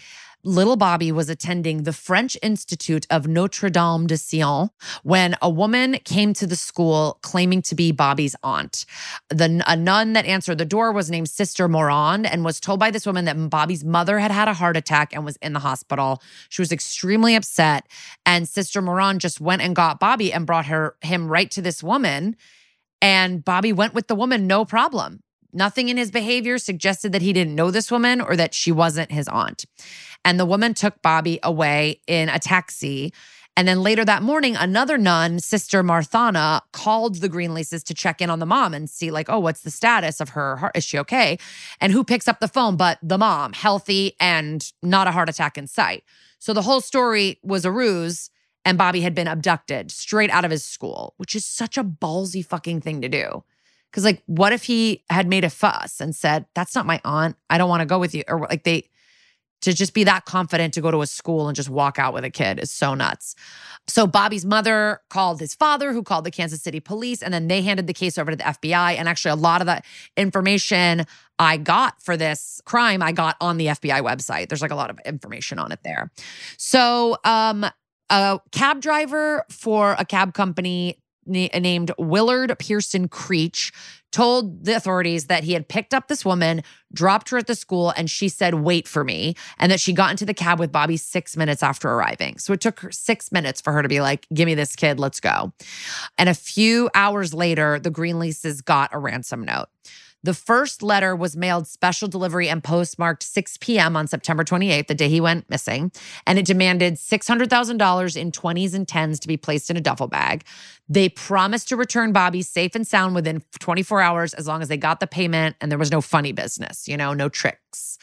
little Bobby was attending the French Institute of Notre Dame de Sion when a woman came to the school claiming to be Bobby's aunt. The a nun that answered the door was named Sister Morand and was told by this woman that Bobby's mother had had a heart attack and was in the hospital. She was extremely upset, and Sister Morand just went and got Bobby and brought her him right to this woman. And Bobby went with the woman, no problem. Nothing in his behavior suggested that he didn't know this woman or that she wasn't his aunt. And the woman took Bobby away in a taxi. And then later that morning, another nun, Sister Marthana, called the Greenleases to check in on the mom and see, like, oh, what's the status of her heart? Is she okay? And who picks up the phone but the mom, healthy and not a heart attack in sight. So the whole story was a ruse, and Bobby had been abducted straight out of his school, which is such a ballsy fucking thing to do. Cause, like, what if he had made a fuss and said, That's not my aunt. I don't want to go with you? Or like, they, to just be that confident to go to a school and just walk out with a kid is so nuts. So Bobby's mother called his father, who called the Kansas City police, and then they handed the case over to the FBI. And actually, a lot of the information I got for this crime, I got on the FBI website. There's like a lot of information on it there. So, um, a cab driver for a cab company named Willard Pearson Creech told the authorities that he had picked up this woman, dropped her at the school, and she said, Wait for me. And that she got into the cab with Bobby six minutes after arriving. So it took her six minutes for her to be like, Give me this kid, let's go. And a few hours later, the Greenleases got a ransom note. The first letter was mailed special delivery and postmarked 6 p.m. on September 28th, the day he went missing, and it demanded $600,000 in 20s and 10s to be placed in a duffel bag. They promised to return Bobby safe and sound within 24 hours as long as they got the payment and there was no funny business, you know, no tricks.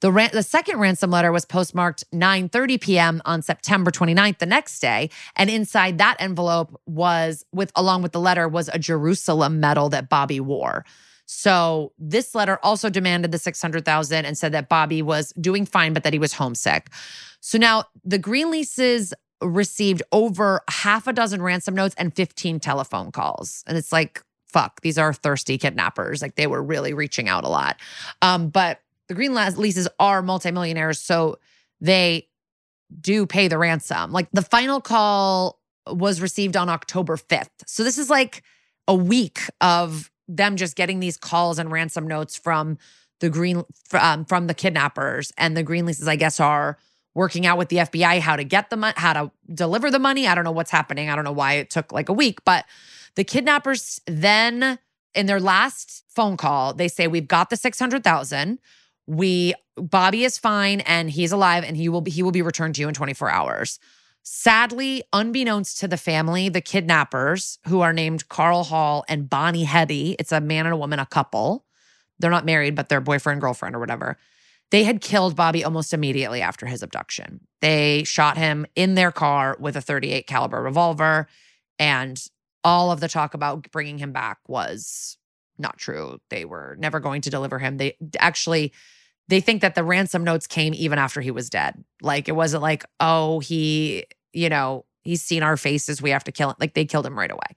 The, ran- the second ransom letter was postmarked 9:30 p.m. on September 29th, the next day, and inside that envelope was with along with the letter was a Jerusalem medal that Bobby wore. So this letter also demanded the 600,000 and said that Bobby was doing fine but that he was homesick. So now the Greenleases received over half a dozen ransom notes and 15 telephone calls. And it's like fuck, these are thirsty kidnappers. Like they were really reaching out a lot. Um, but the Greenleases are multimillionaires so they do pay the ransom. Like the final call was received on October 5th. So this is like a week of them just getting these calls and ransom notes from the green um, from the kidnappers. And the Greenleases i guess are working out with the fbi how to get the money how to deliver the money. I don't know what's happening. I don't know why it took like a week. But the kidnappers then in their last phone call they say we've got the 600000 we bobby is fine and he's alive and he will be he will be returned to you in 24 hours Sadly, unbeknownst to the family, the kidnappers, who are named Carl Hall and Bonnie Heady, it's a man and a woman, a couple. They're not married, but they're boyfriend, girlfriend, or whatever. They had killed Bobby almost immediately after his abduction. They shot him in their car with a 38 caliber revolver, and all of the talk about bringing him back was not true. They were never going to deliver him. They actually they think that the ransom notes came even after he was dead. Like it wasn't like, oh, he you know, he's seen our faces. We have to kill him. Like they killed him right away.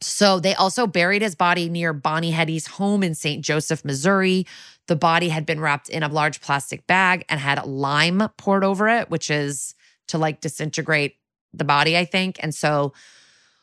So they also buried his body near Bonnie Heady's home in St. Joseph, Missouri. The body had been wrapped in a large plastic bag and had lime poured over it, which is to like disintegrate the body, I think. And so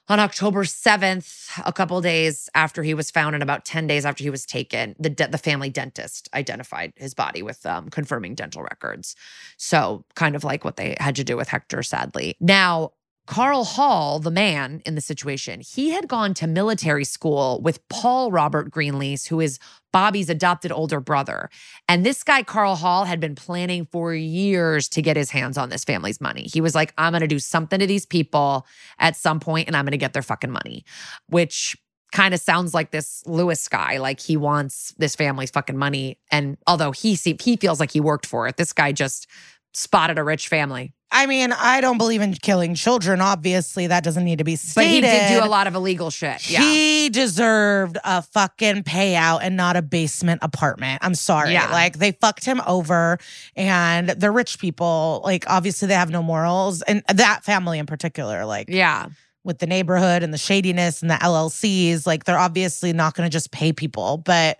on October 7th, a couple days after he was found and about 10 days after he was taken, the, de- the family dentist identified his body with um, confirming dental records. So, kind of like what they had to do with Hector, sadly. Now, Carl Hall, the man in the situation, he had gone to military school with Paul Robert Greenlease, who is Bobby's adopted older brother. And this guy, Carl Hall, had been planning for years to get his hands on this family's money. He was like, I'm going to do something to these people at some point and I'm going to get their fucking money, which kind of sounds like this Lewis guy. Like he wants this family's fucking money. And although he see, he feels like he worked for it, this guy just spotted a rich family. I mean, I don't believe in killing children. Obviously, that doesn't need to be stated. But he did do a lot of illegal shit. Yeah. He deserved a fucking payout and not a basement apartment. I'm sorry. Yeah. Like they fucked him over and they're rich people. Like obviously they have no morals. And that family in particular, like yeah. with the neighborhood and the shadiness and the LLCs, like they're obviously not gonna just pay people. But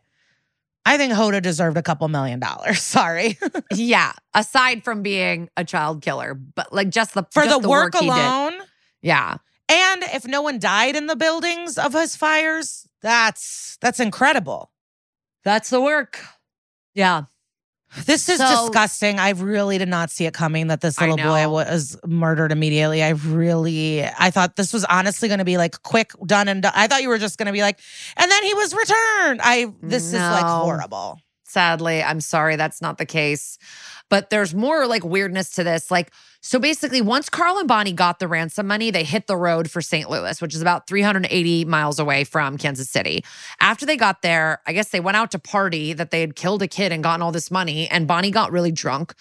I think Hoda deserved a couple million dollars. Sorry. Yeah. Aside from being a child killer, but like just the For just the, work, he did. alone. Yeah. And if no one died in the buildings of his fires, that's that's incredible. That's the work. Yeah. This is So- disgusting. I really did not see it coming that this little boy was murdered immediately. I really, I thought this was honestly going to be like quick, done and done. I thought you were just going to be like, and then he was returned. I, this is like horrible. Sadly, I'm sorry that's not the case. But there's more like weirdness to this. Like, so basically, once Carl and Bonnie got the ransom money, they hit the road for St. Louis, which is about 380 miles away from Kansas City. After they got there, I guess they went out to party that they had killed a kid and gotten all this money, and Bonnie got really drunk.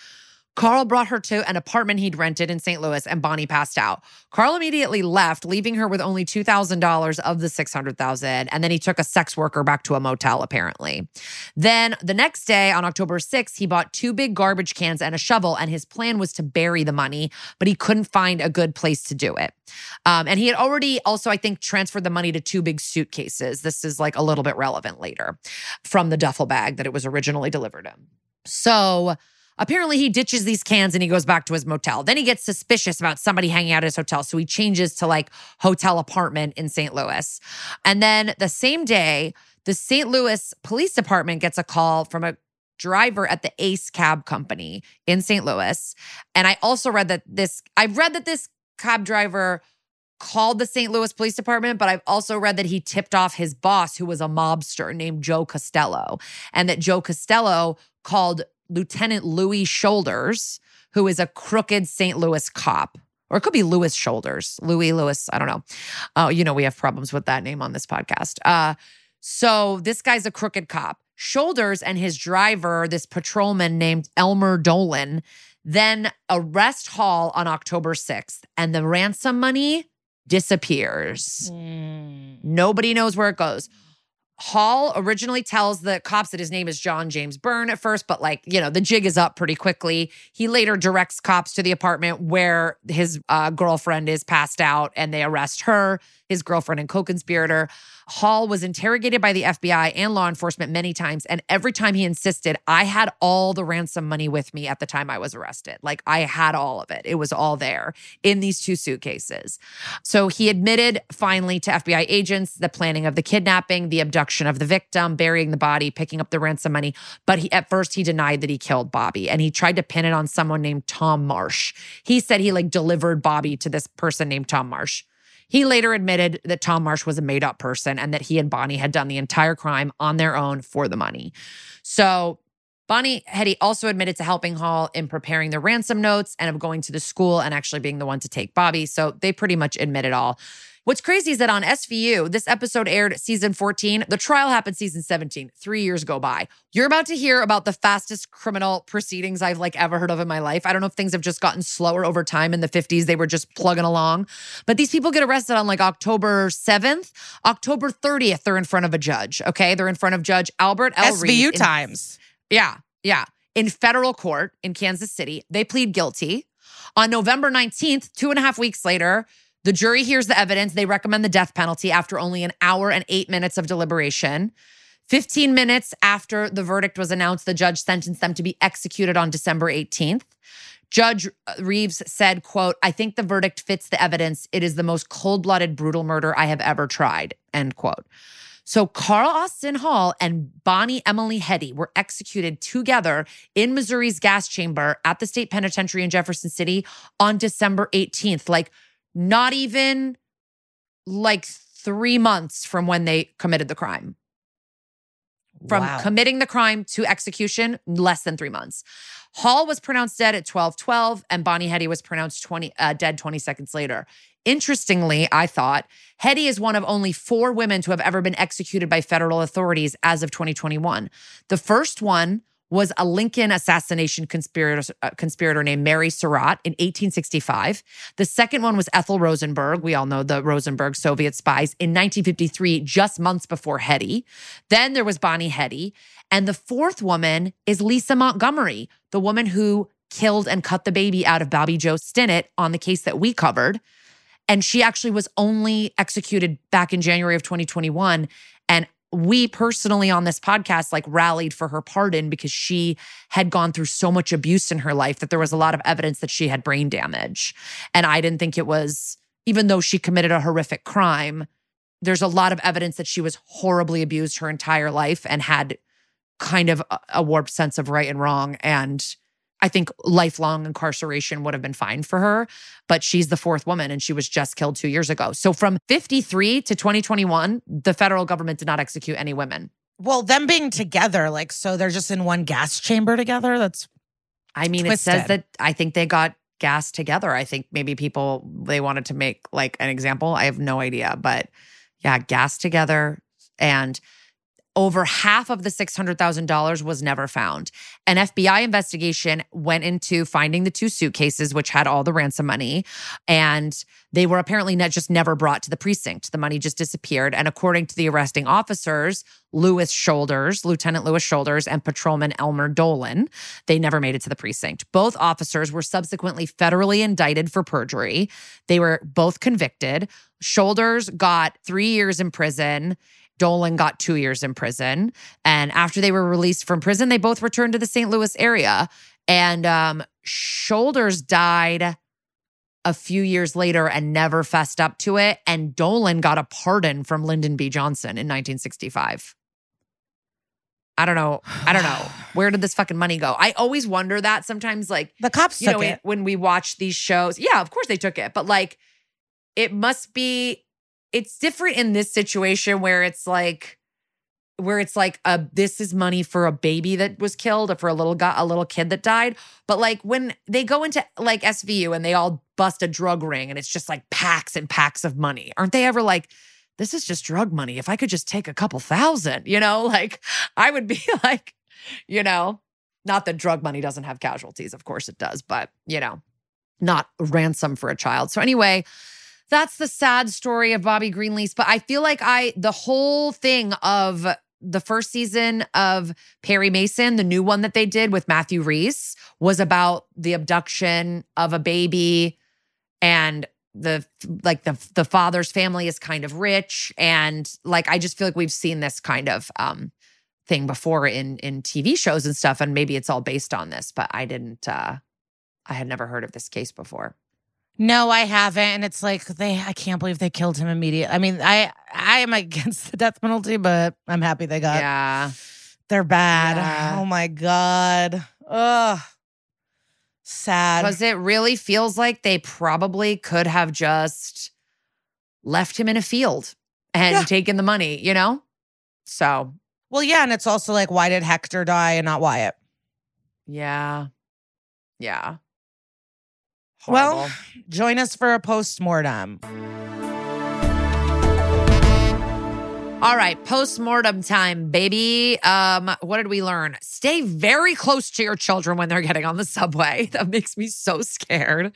Carl brought her to an apartment he'd rented in St. Louis and Bonnie passed out. Carl immediately left, leaving her with only $2,000 of the 600,000 and then he took a sex worker back to a motel apparently. Then the next day on October 6th, he bought two big garbage cans and a shovel and his plan was to bury the money, but he couldn't find a good place to do it. Um, and he had already also I think transferred the money to two big suitcases. This is like a little bit relevant later from the duffel bag that it was originally delivered in. So Apparently, he ditches these cans and he goes back to his motel. Then he gets suspicious about somebody hanging out at his hotel. So he changes to like hotel apartment in St. Louis. And then the same day, the St. Louis Police Department gets a call from a driver at the Ace Cab Company in St. Louis. And I also read that this, I've read that this cab driver called the St. Louis Police Department, but I've also read that he tipped off his boss, who was a mobster named Joe Costello, and that Joe Costello called Lieutenant Louis Shoulders, who is a crooked St. Louis cop. Or it could be Louis Shoulders, Louis Lewis. I don't know. Oh, you know, we have problems with that name on this podcast. Uh, so this guy's a crooked cop. Shoulders and his driver, this patrolman named Elmer Dolan, then arrest Hall on October 6th, and the ransom money disappears. Nobody knows where it goes. Hall originally tells the cops that his name is John James Byrne at first, but like, you know, the jig is up pretty quickly. He later directs cops to the apartment where his uh, girlfriend is passed out and they arrest her, his girlfriend and co conspirator. Hall was interrogated by the FBI and law enforcement many times. And every time he insisted, I had all the ransom money with me at the time I was arrested. Like I had all of it, it was all there in these two suitcases. So he admitted finally to FBI agents the planning of the kidnapping, the abduction of the victim, burying the body, picking up the ransom money. But he, at first, he denied that he killed Bobby and he tried to pin it on someone named Tom Marsh. He said he like delivered Bobby to this person named Tom Marsh. He later admitted that Tom Marsh was a made up person and that he and Bonnie had done the entire crime on their own for the money. So Bonnie Heady also admitted to helping Hall in preparing the ransom notes and of going to the school and actually being the one to take Bobby. So they pretty much admit it all. What's crazy is that on SVU, this episode aired season 14. The trial happened season 17. Three years go by. You're about to hear about the fastest criminal proceedings I've like ever heard of in my life. I don't know if things have just gotten slower over time. In the 50s, they were just plugging along. But these people get arrested on like October 7th. October 30th, they're in front of a judge. Okay. They're in front of Judge Albert L. Reed SVU in- times. yeah, yeah. In federal court in Kansas City, they plead guilty. On November 19th, two and a half weeks later, the jury hears the evidence. They recommend the death penalty after only an hour and eight minutes of deliberation. 15 minutes after the verdict was announced, the judge sentenced them to be executed on December 18th. Judge uh, Reeves said, quote, I think the verdict fits the evidence. It is the most cold-blooded, brutal murder I have ever tried, end quote. So Carl Austin Hall and Bonnie Emily Heady were executed together in Missouri's gas chamber at the state penitentiary in Jefferson City on December 18th. Like not even like 3 months from when they committed the crime. From Wow. committing the crime to execution, less than 3 months. Hall was pronounced dead at 12:12 and Bonnie Heady was pronounced 20 uh, dead 20 seconds later. Interestingly, I thought Heady is one of only four women to have ever been executed by federal authorities as of 2021. The first one was a Lincoln assassination conspirator, uh, conspirator named Mary Surratt in 1865. The second one was Ethel Rosenberg. We all know the Rosenberg Soviet spies in 1953, just months before Heady. Then there was Bonnie Heady. And the fourth woman is Lisa Montgomery, the woman who killed and cut the baby out of Bobbie Jo Stinnett on the case that we covered. And she actually was only executed back in January of 2021. We personally on this podcast like rallied for her pardon because she had gone through so much abuse in her life that there was a lot of evidence that she had brain damage. And I didn't think it was, even though she committed a horrific crime, there's a lot of evidence that she was horribly abused her entire life and had kind of a, warped sense of right and wrong. And I think lifelong incarceration would have been fine for her, but she's the fourth woman and she was just killed two years ago. So from 53 to 2021, the federal government did not execute any women. Well, them being together, like, so they're just in one gas chamber together. That's, I mean, twisted. it says that I think they got gas together. I think maybe people, they wanted to make like an example. I have no idea, but yeah, gas together. And over half of the $600,000 was never found. An FBI investigation went into finding the two suitcases, which had all the ransom money. And they were apparently not just never brought to the precinct. The money just disappeared. And according to the arresting officers, Lewis Shoulders, Lieutenant Lewis Shoulders, and Patrolman Elmer Dolan, they never made it to the precinct. Both officers were subsequently federally indicted for perjury. They were both convicted. Shoulders got three years in prison Dolan got two years in prison. And after they were released from prison, they both returned to the St. Louis area. And um, Shoulders died a few years later and never fessed up to it. And Dolan got a pardon from Lyndon B. Johnson in 1965. I don't know. I don't know. Where did this fucking money go? I always wonder that sometimes, like the cops you took know, it. when we watch these shows. Yeah, of course they took it, but like it must be it's different in this situation where it's like where it's like a this is money for a baby that was killed or for a little guy, a little kid that died. But like when they go into like SVU and they all bust a drug ring and it's just like packs and packs of money, aren't they ever like, this is just drug money? If I could just take a couple thousand, you know, like I would be like, you know, not that drug money doesn't have casualties, of course it does, but you know, not ransom for a child. So anyway, that's the sad story of Bobby Greenlease. But I feel like I, the whole thing of the first season of Perry Mason, the new one that they did with Matthew Rhys, was about the abduction of a baby and the like the the father's family is kind of rich and like I just feel like we've seen this kind of um thing before in in TV shows and stuff and maybe it's all based on this but I didn't uh I had never heard of this case before. No, I haven't. And it's like they I can't believe they killed him immediately. I mean, I I am against the death penalty, but I'm happy they got Yeah. They're bad. Yeah. Oh my God. Ugh. Sad. Because it really feels like they probably could have just left him in a field and yeah. taken the money, you know? So Well, yeah, and it's also like, why did Hector die and not Wyatt? Yeah. Yeah. Horrible. Well, join us for a post mortem. All right, post-mortem time, baby. Um, what did we learn? Stay very close to your children when they're getting on the subway. That makes me so scared.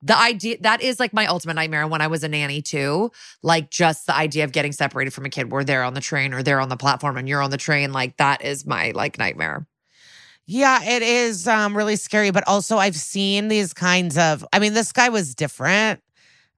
The idea that is like my ultimate nightmare when I was a nanny too. Like just the idea of getting separated from a kid where they're on the train or they're on the platform and you're on the train, like that is my like nightmare. Yeah, it is um, really scary. But also, I've seen these kinds of. I mean, this guy was different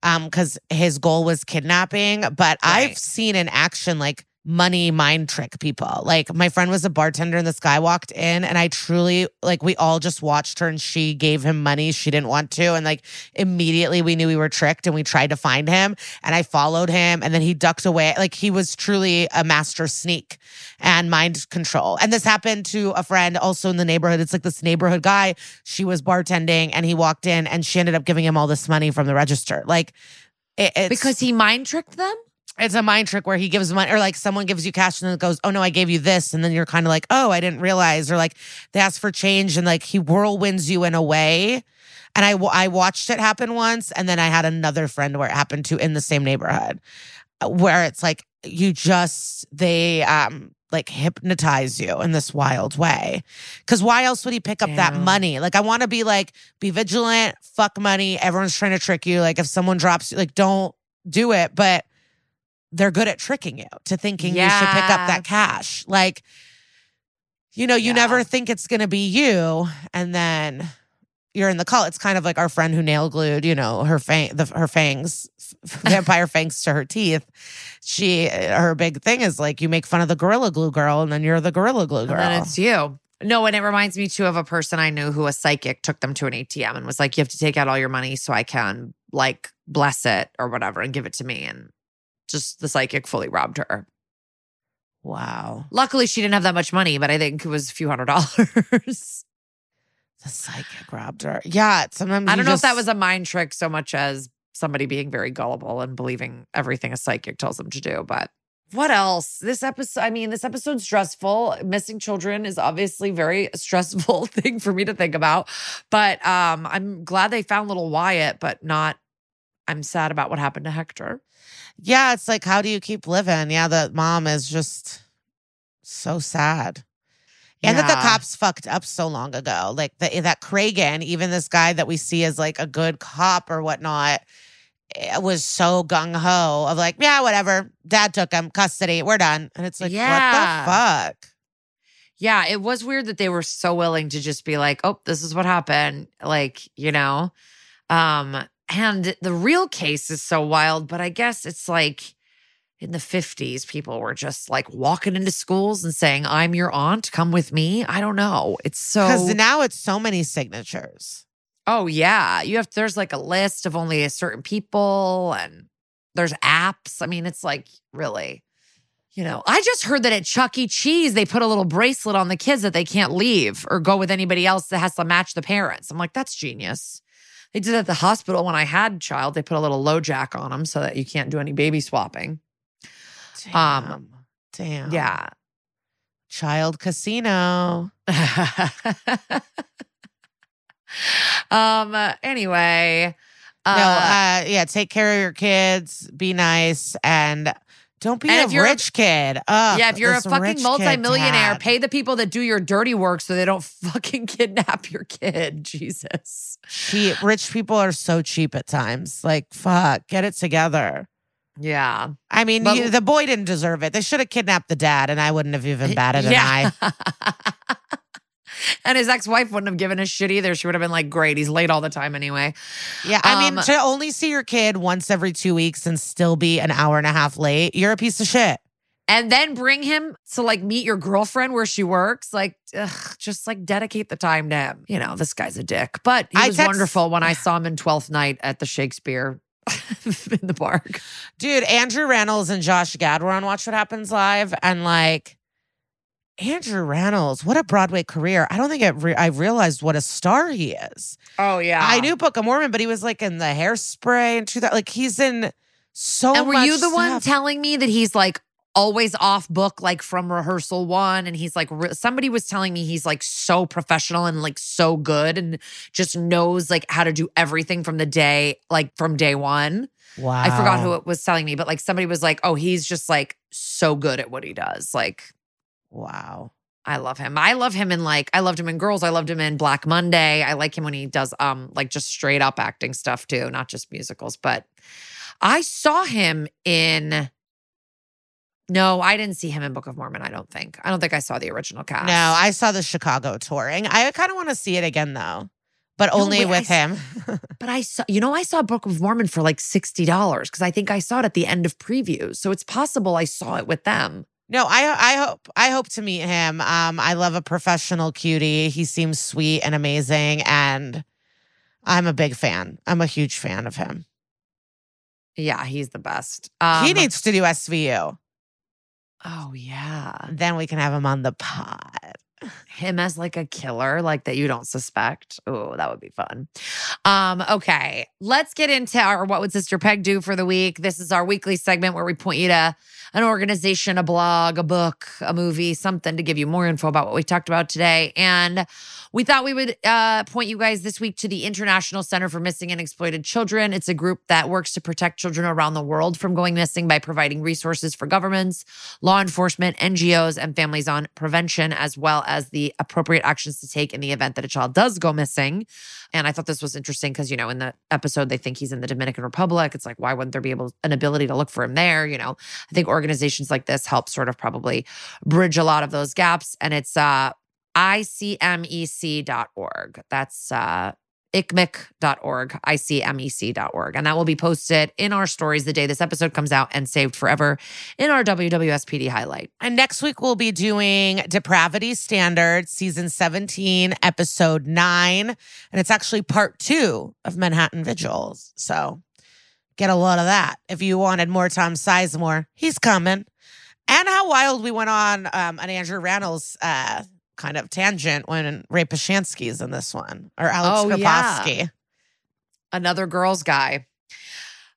um, because um, his goal was kidnapping, but right. I've seen in action like money mind trick people. Like my friend was a bartender and this guy walked in and I truly like we all just watched her and she gave him money she didn't want to and like immediately we knew we were tricked and we tried to find him and I followed him and then he ducked away. Like he was truly a master sneak and mind control. And this happened to a friend also in the neighborhood. It's like this neighborhood guy. She was bartending and he walked in and she ended up giving him all this money from the register. Like it, because he mind tricked them? It's a mind trick where he gives money or like someone gives you cash and then goes, Oh no, I gave you this. And then you're kind of like, Oh, I didn't realize. Or like they ask for change and like he whirlwinds you in a way. And I, I watched it happen once. And then I had another friend where it happened to in the same neighborhood uh, where it's like, you just, they, um, like hypnotize you in this wild way. Cause why else would he pick up that money? Like, I want to be like, be vigilant, fuck money. Everyone's trying to trick you. Like, if someone drops you, like, don't do it. But they're good at tricking you to thinking you should pick up that cash. Like, you know, you Yeah. never think it's going to be you. And then you're in the call. It's kind of like our friend who nail glued, you know, her fang, the, her fangs, vampire fangs to her teeth. She, her big thing is like, you make fun of the gorilla glue girl and then you're the gorilla glue girl. And then it's you. No, and it reminds me too of a person I knew who a psychic took them to an ATM and was like, "You have to take out all your money so I can like bless it or whatever and give it to me." And just the psychic fully robbed her. wow. Luckily, she didn't have that much money, but I think it was a few hundred dollars. The psychic robbed her. Yeah. Sometimes I don't know just- if that was a mind trick so much as somebody being very gullible and believing everything a psychic tells them to do. But what else? This episode, I mean, this episode's stressful. Missing children is obviously very stressful thing for me to think about. But um, I'm glad they found little Wyatt, but not. I'm sad about what happened to Hector. Yeah, it's like, how do you keep living? Yeah, the mom is just so sad. And that the cops fucked up so long ago. Like the, that Cragen, even this guy that we see as like a good cop or whatnot, eh, was so gung ho of like, yeah, whatever. Dad took him, custody, we're done. And it's like, Yeah. what the fuck? Yeah, it was weird that they were so willing to just be like, "Oh, this is what happened." Like, you know. Um and the real case is so wild, but I guess it's like in the 50s people were just like walking into schools and saying, "I'm your aunt, come with me." I don't know. It's so Because now it's so many signatures. Oh yeah, you have there's like a list of only a certain people and there's apps. I mean, it's like really you know, I just heard that at Chuck E. Cheese they put a little bracelet on the kids that they can't leave or go with anybody else that has to match the parents. I'm like, that's genius. They did at the hospital when I had child. They put a little LoJack on them so that you can't do any baby swapping. Damn. Um, Damn. Yeah. Child casino. um. Anyway. no, uh, uh, yeah, take care of your kids, be nice, and don't be And a if you're a- rich kid. Ugh, yeah, if you're a fucking multimillionaire, pay the people that do your dirty work so they don't fucking kidnap your kid. Jesus. cheap. Rich people are so cheap at times. Like, fuck, get it together. Yeah. I mean, But- you, the boy didn't deserve it. They should have kidnapped the dad, and I wouldn't have even batted an eye. and his ex-wife wouldn't have given a shit either. She would have been like, great, he's late all the time anyway. Yeah, I mean, Um, to only see your kid once every two weeks and still be an hour and a half late, you're a piece of shit. And then bring him to like meet your girlfriend where she works. Like, ugh, just like dedicate the time to him. You know, this guy's a dick. But he I was text- wonderful when I saw him in 12th night at the Shakespeare in the park. Dude, Andrew Rannells and Josh Gad were on Watch What Happens Live, and like Andrew Rannells, what a Broadway career! I don't think it re- I realized what a star he is. Oh, yeah. I knew Book of Mormon, but he was like in the Hairspray and two that like he's in so. And were much you the one telling me that he's like always off book, like from rehearsal one? And he's like, re- somebody was telling me he's like so professional and like so good and just knows like how to do everything from the day, like from day one. Wow, I forgot who it was telling me, but like somebody was like, oh, he's just like so good at what he does. Like, Wow. I love him. I love him in like I loved him in Girls. I loved him in Black Monday. I like him when he does um like just straight up acting stuff too, not just musicals. But I saw him in No, I didn't see him in Book of Mormon, I don't think. I don't think I saw the original cast. No, I saw the Chicago touring. I kind of want to see it again though, but No, only wait, with s- him. but I saw you know, I saw Book of Mormon for like $60 because I think I saw it at the end of previews. So it's possible I saw it with them. No, I I hope I hope to meet him. Um, I love a professional cutie. He seems sweet and amazing, and I'm a big fan. I'm a huge fan of him. Yeah, he's the best. Um, he needs to do SVU. Oh yeah. Then we can have him on the pod. Him as like a killer, like that you don't suspect. Oh, that would be fun. Um, okay, let's get into our What Would Sister Peg Do for the week. This is our weekly segment where we point you to an organization, a blog, a book, a movie, something to give you more info about what we talked about today. And we thought we would uh, point you guys this week to the International Center for Missing and Exploited Children. It's a group that works to protect children around the world from going missing by providing resources for governments, law enforcement, NGOs, and families on prevention, as well as the appropriate actions to take in the event that a child does go missing. And I thought this was interesting because, you know, in the episode, they think he's in the Dominican Republic. It's like, why wouldn't there be able an ability to look for him there? You know, I think organizations like this help sort of probably bridge a lot of those gaps. And it's uh icmec.org. That's uh, icmec.org, icmec.org. And that will be posted in our stories the day this episode comes out and saved forever in our WWSPD highlight. And next week, we'll be doing Depravity Standards, season 17, episode nine. And it's actually part two of Manhattan Vigils. So get a lot of that. If you wanted more Tom Sizemore, he's coming. And how wild we went on um, an Andrew Rannells uh, kind of tangent when Ray Ploshansky is in this one, or Alex Oh, Karpovsky. yeah. Another girls guy.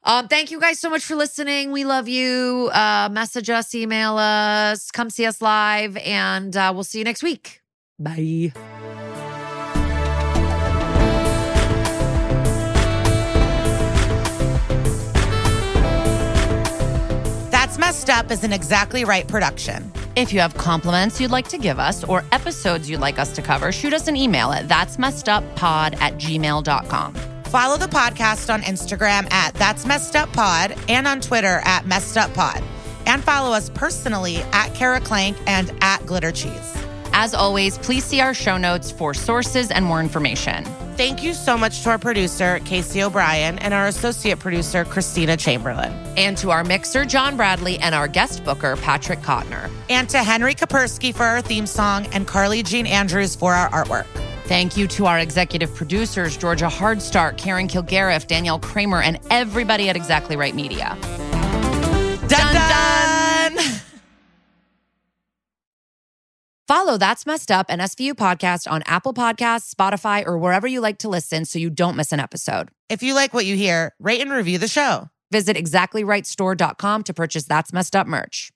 Um, thank you guys so much for listening. We love you. Uh, message us, email us, come see us live, and uh, we'll see you next week. Bye. That's Messed Up is an exactly right production. If you have compliments you'd like to give us or episodes you'd like us to cover, shoot us an email at that's messed up pod at gmail.com. Follow the podcast on Instagram at That's Messed Up Pod and on Twitter at Messed Up Pod. And follow us personally at Kara Klenk and at Glitter Cheese. As always, please see our show notes for sources and more information. Thank you so much to our producer, Casey O'Brien, and our associate producer, Christina Chamberlain. And to our mixer, John Bradley, and our guest booker, Patrick Kottner. And to Henry Kapersky for our theme song and Carly Jean Andrews for our artwork. Thank you to our executive producers, Georgia Hardstark, Karen Kilgariff, Danielle Kramer, and everybody at Exactly Right Media. Dun dun! Follow That's Messed Up and SVU podcast on Apple Podcasts, Spotify, or wherever you like to listen so you don't miss an episode. If you like what you hear, rate and review the show. Visit exactlyrightstore.com to purchase That's Messed Up merch.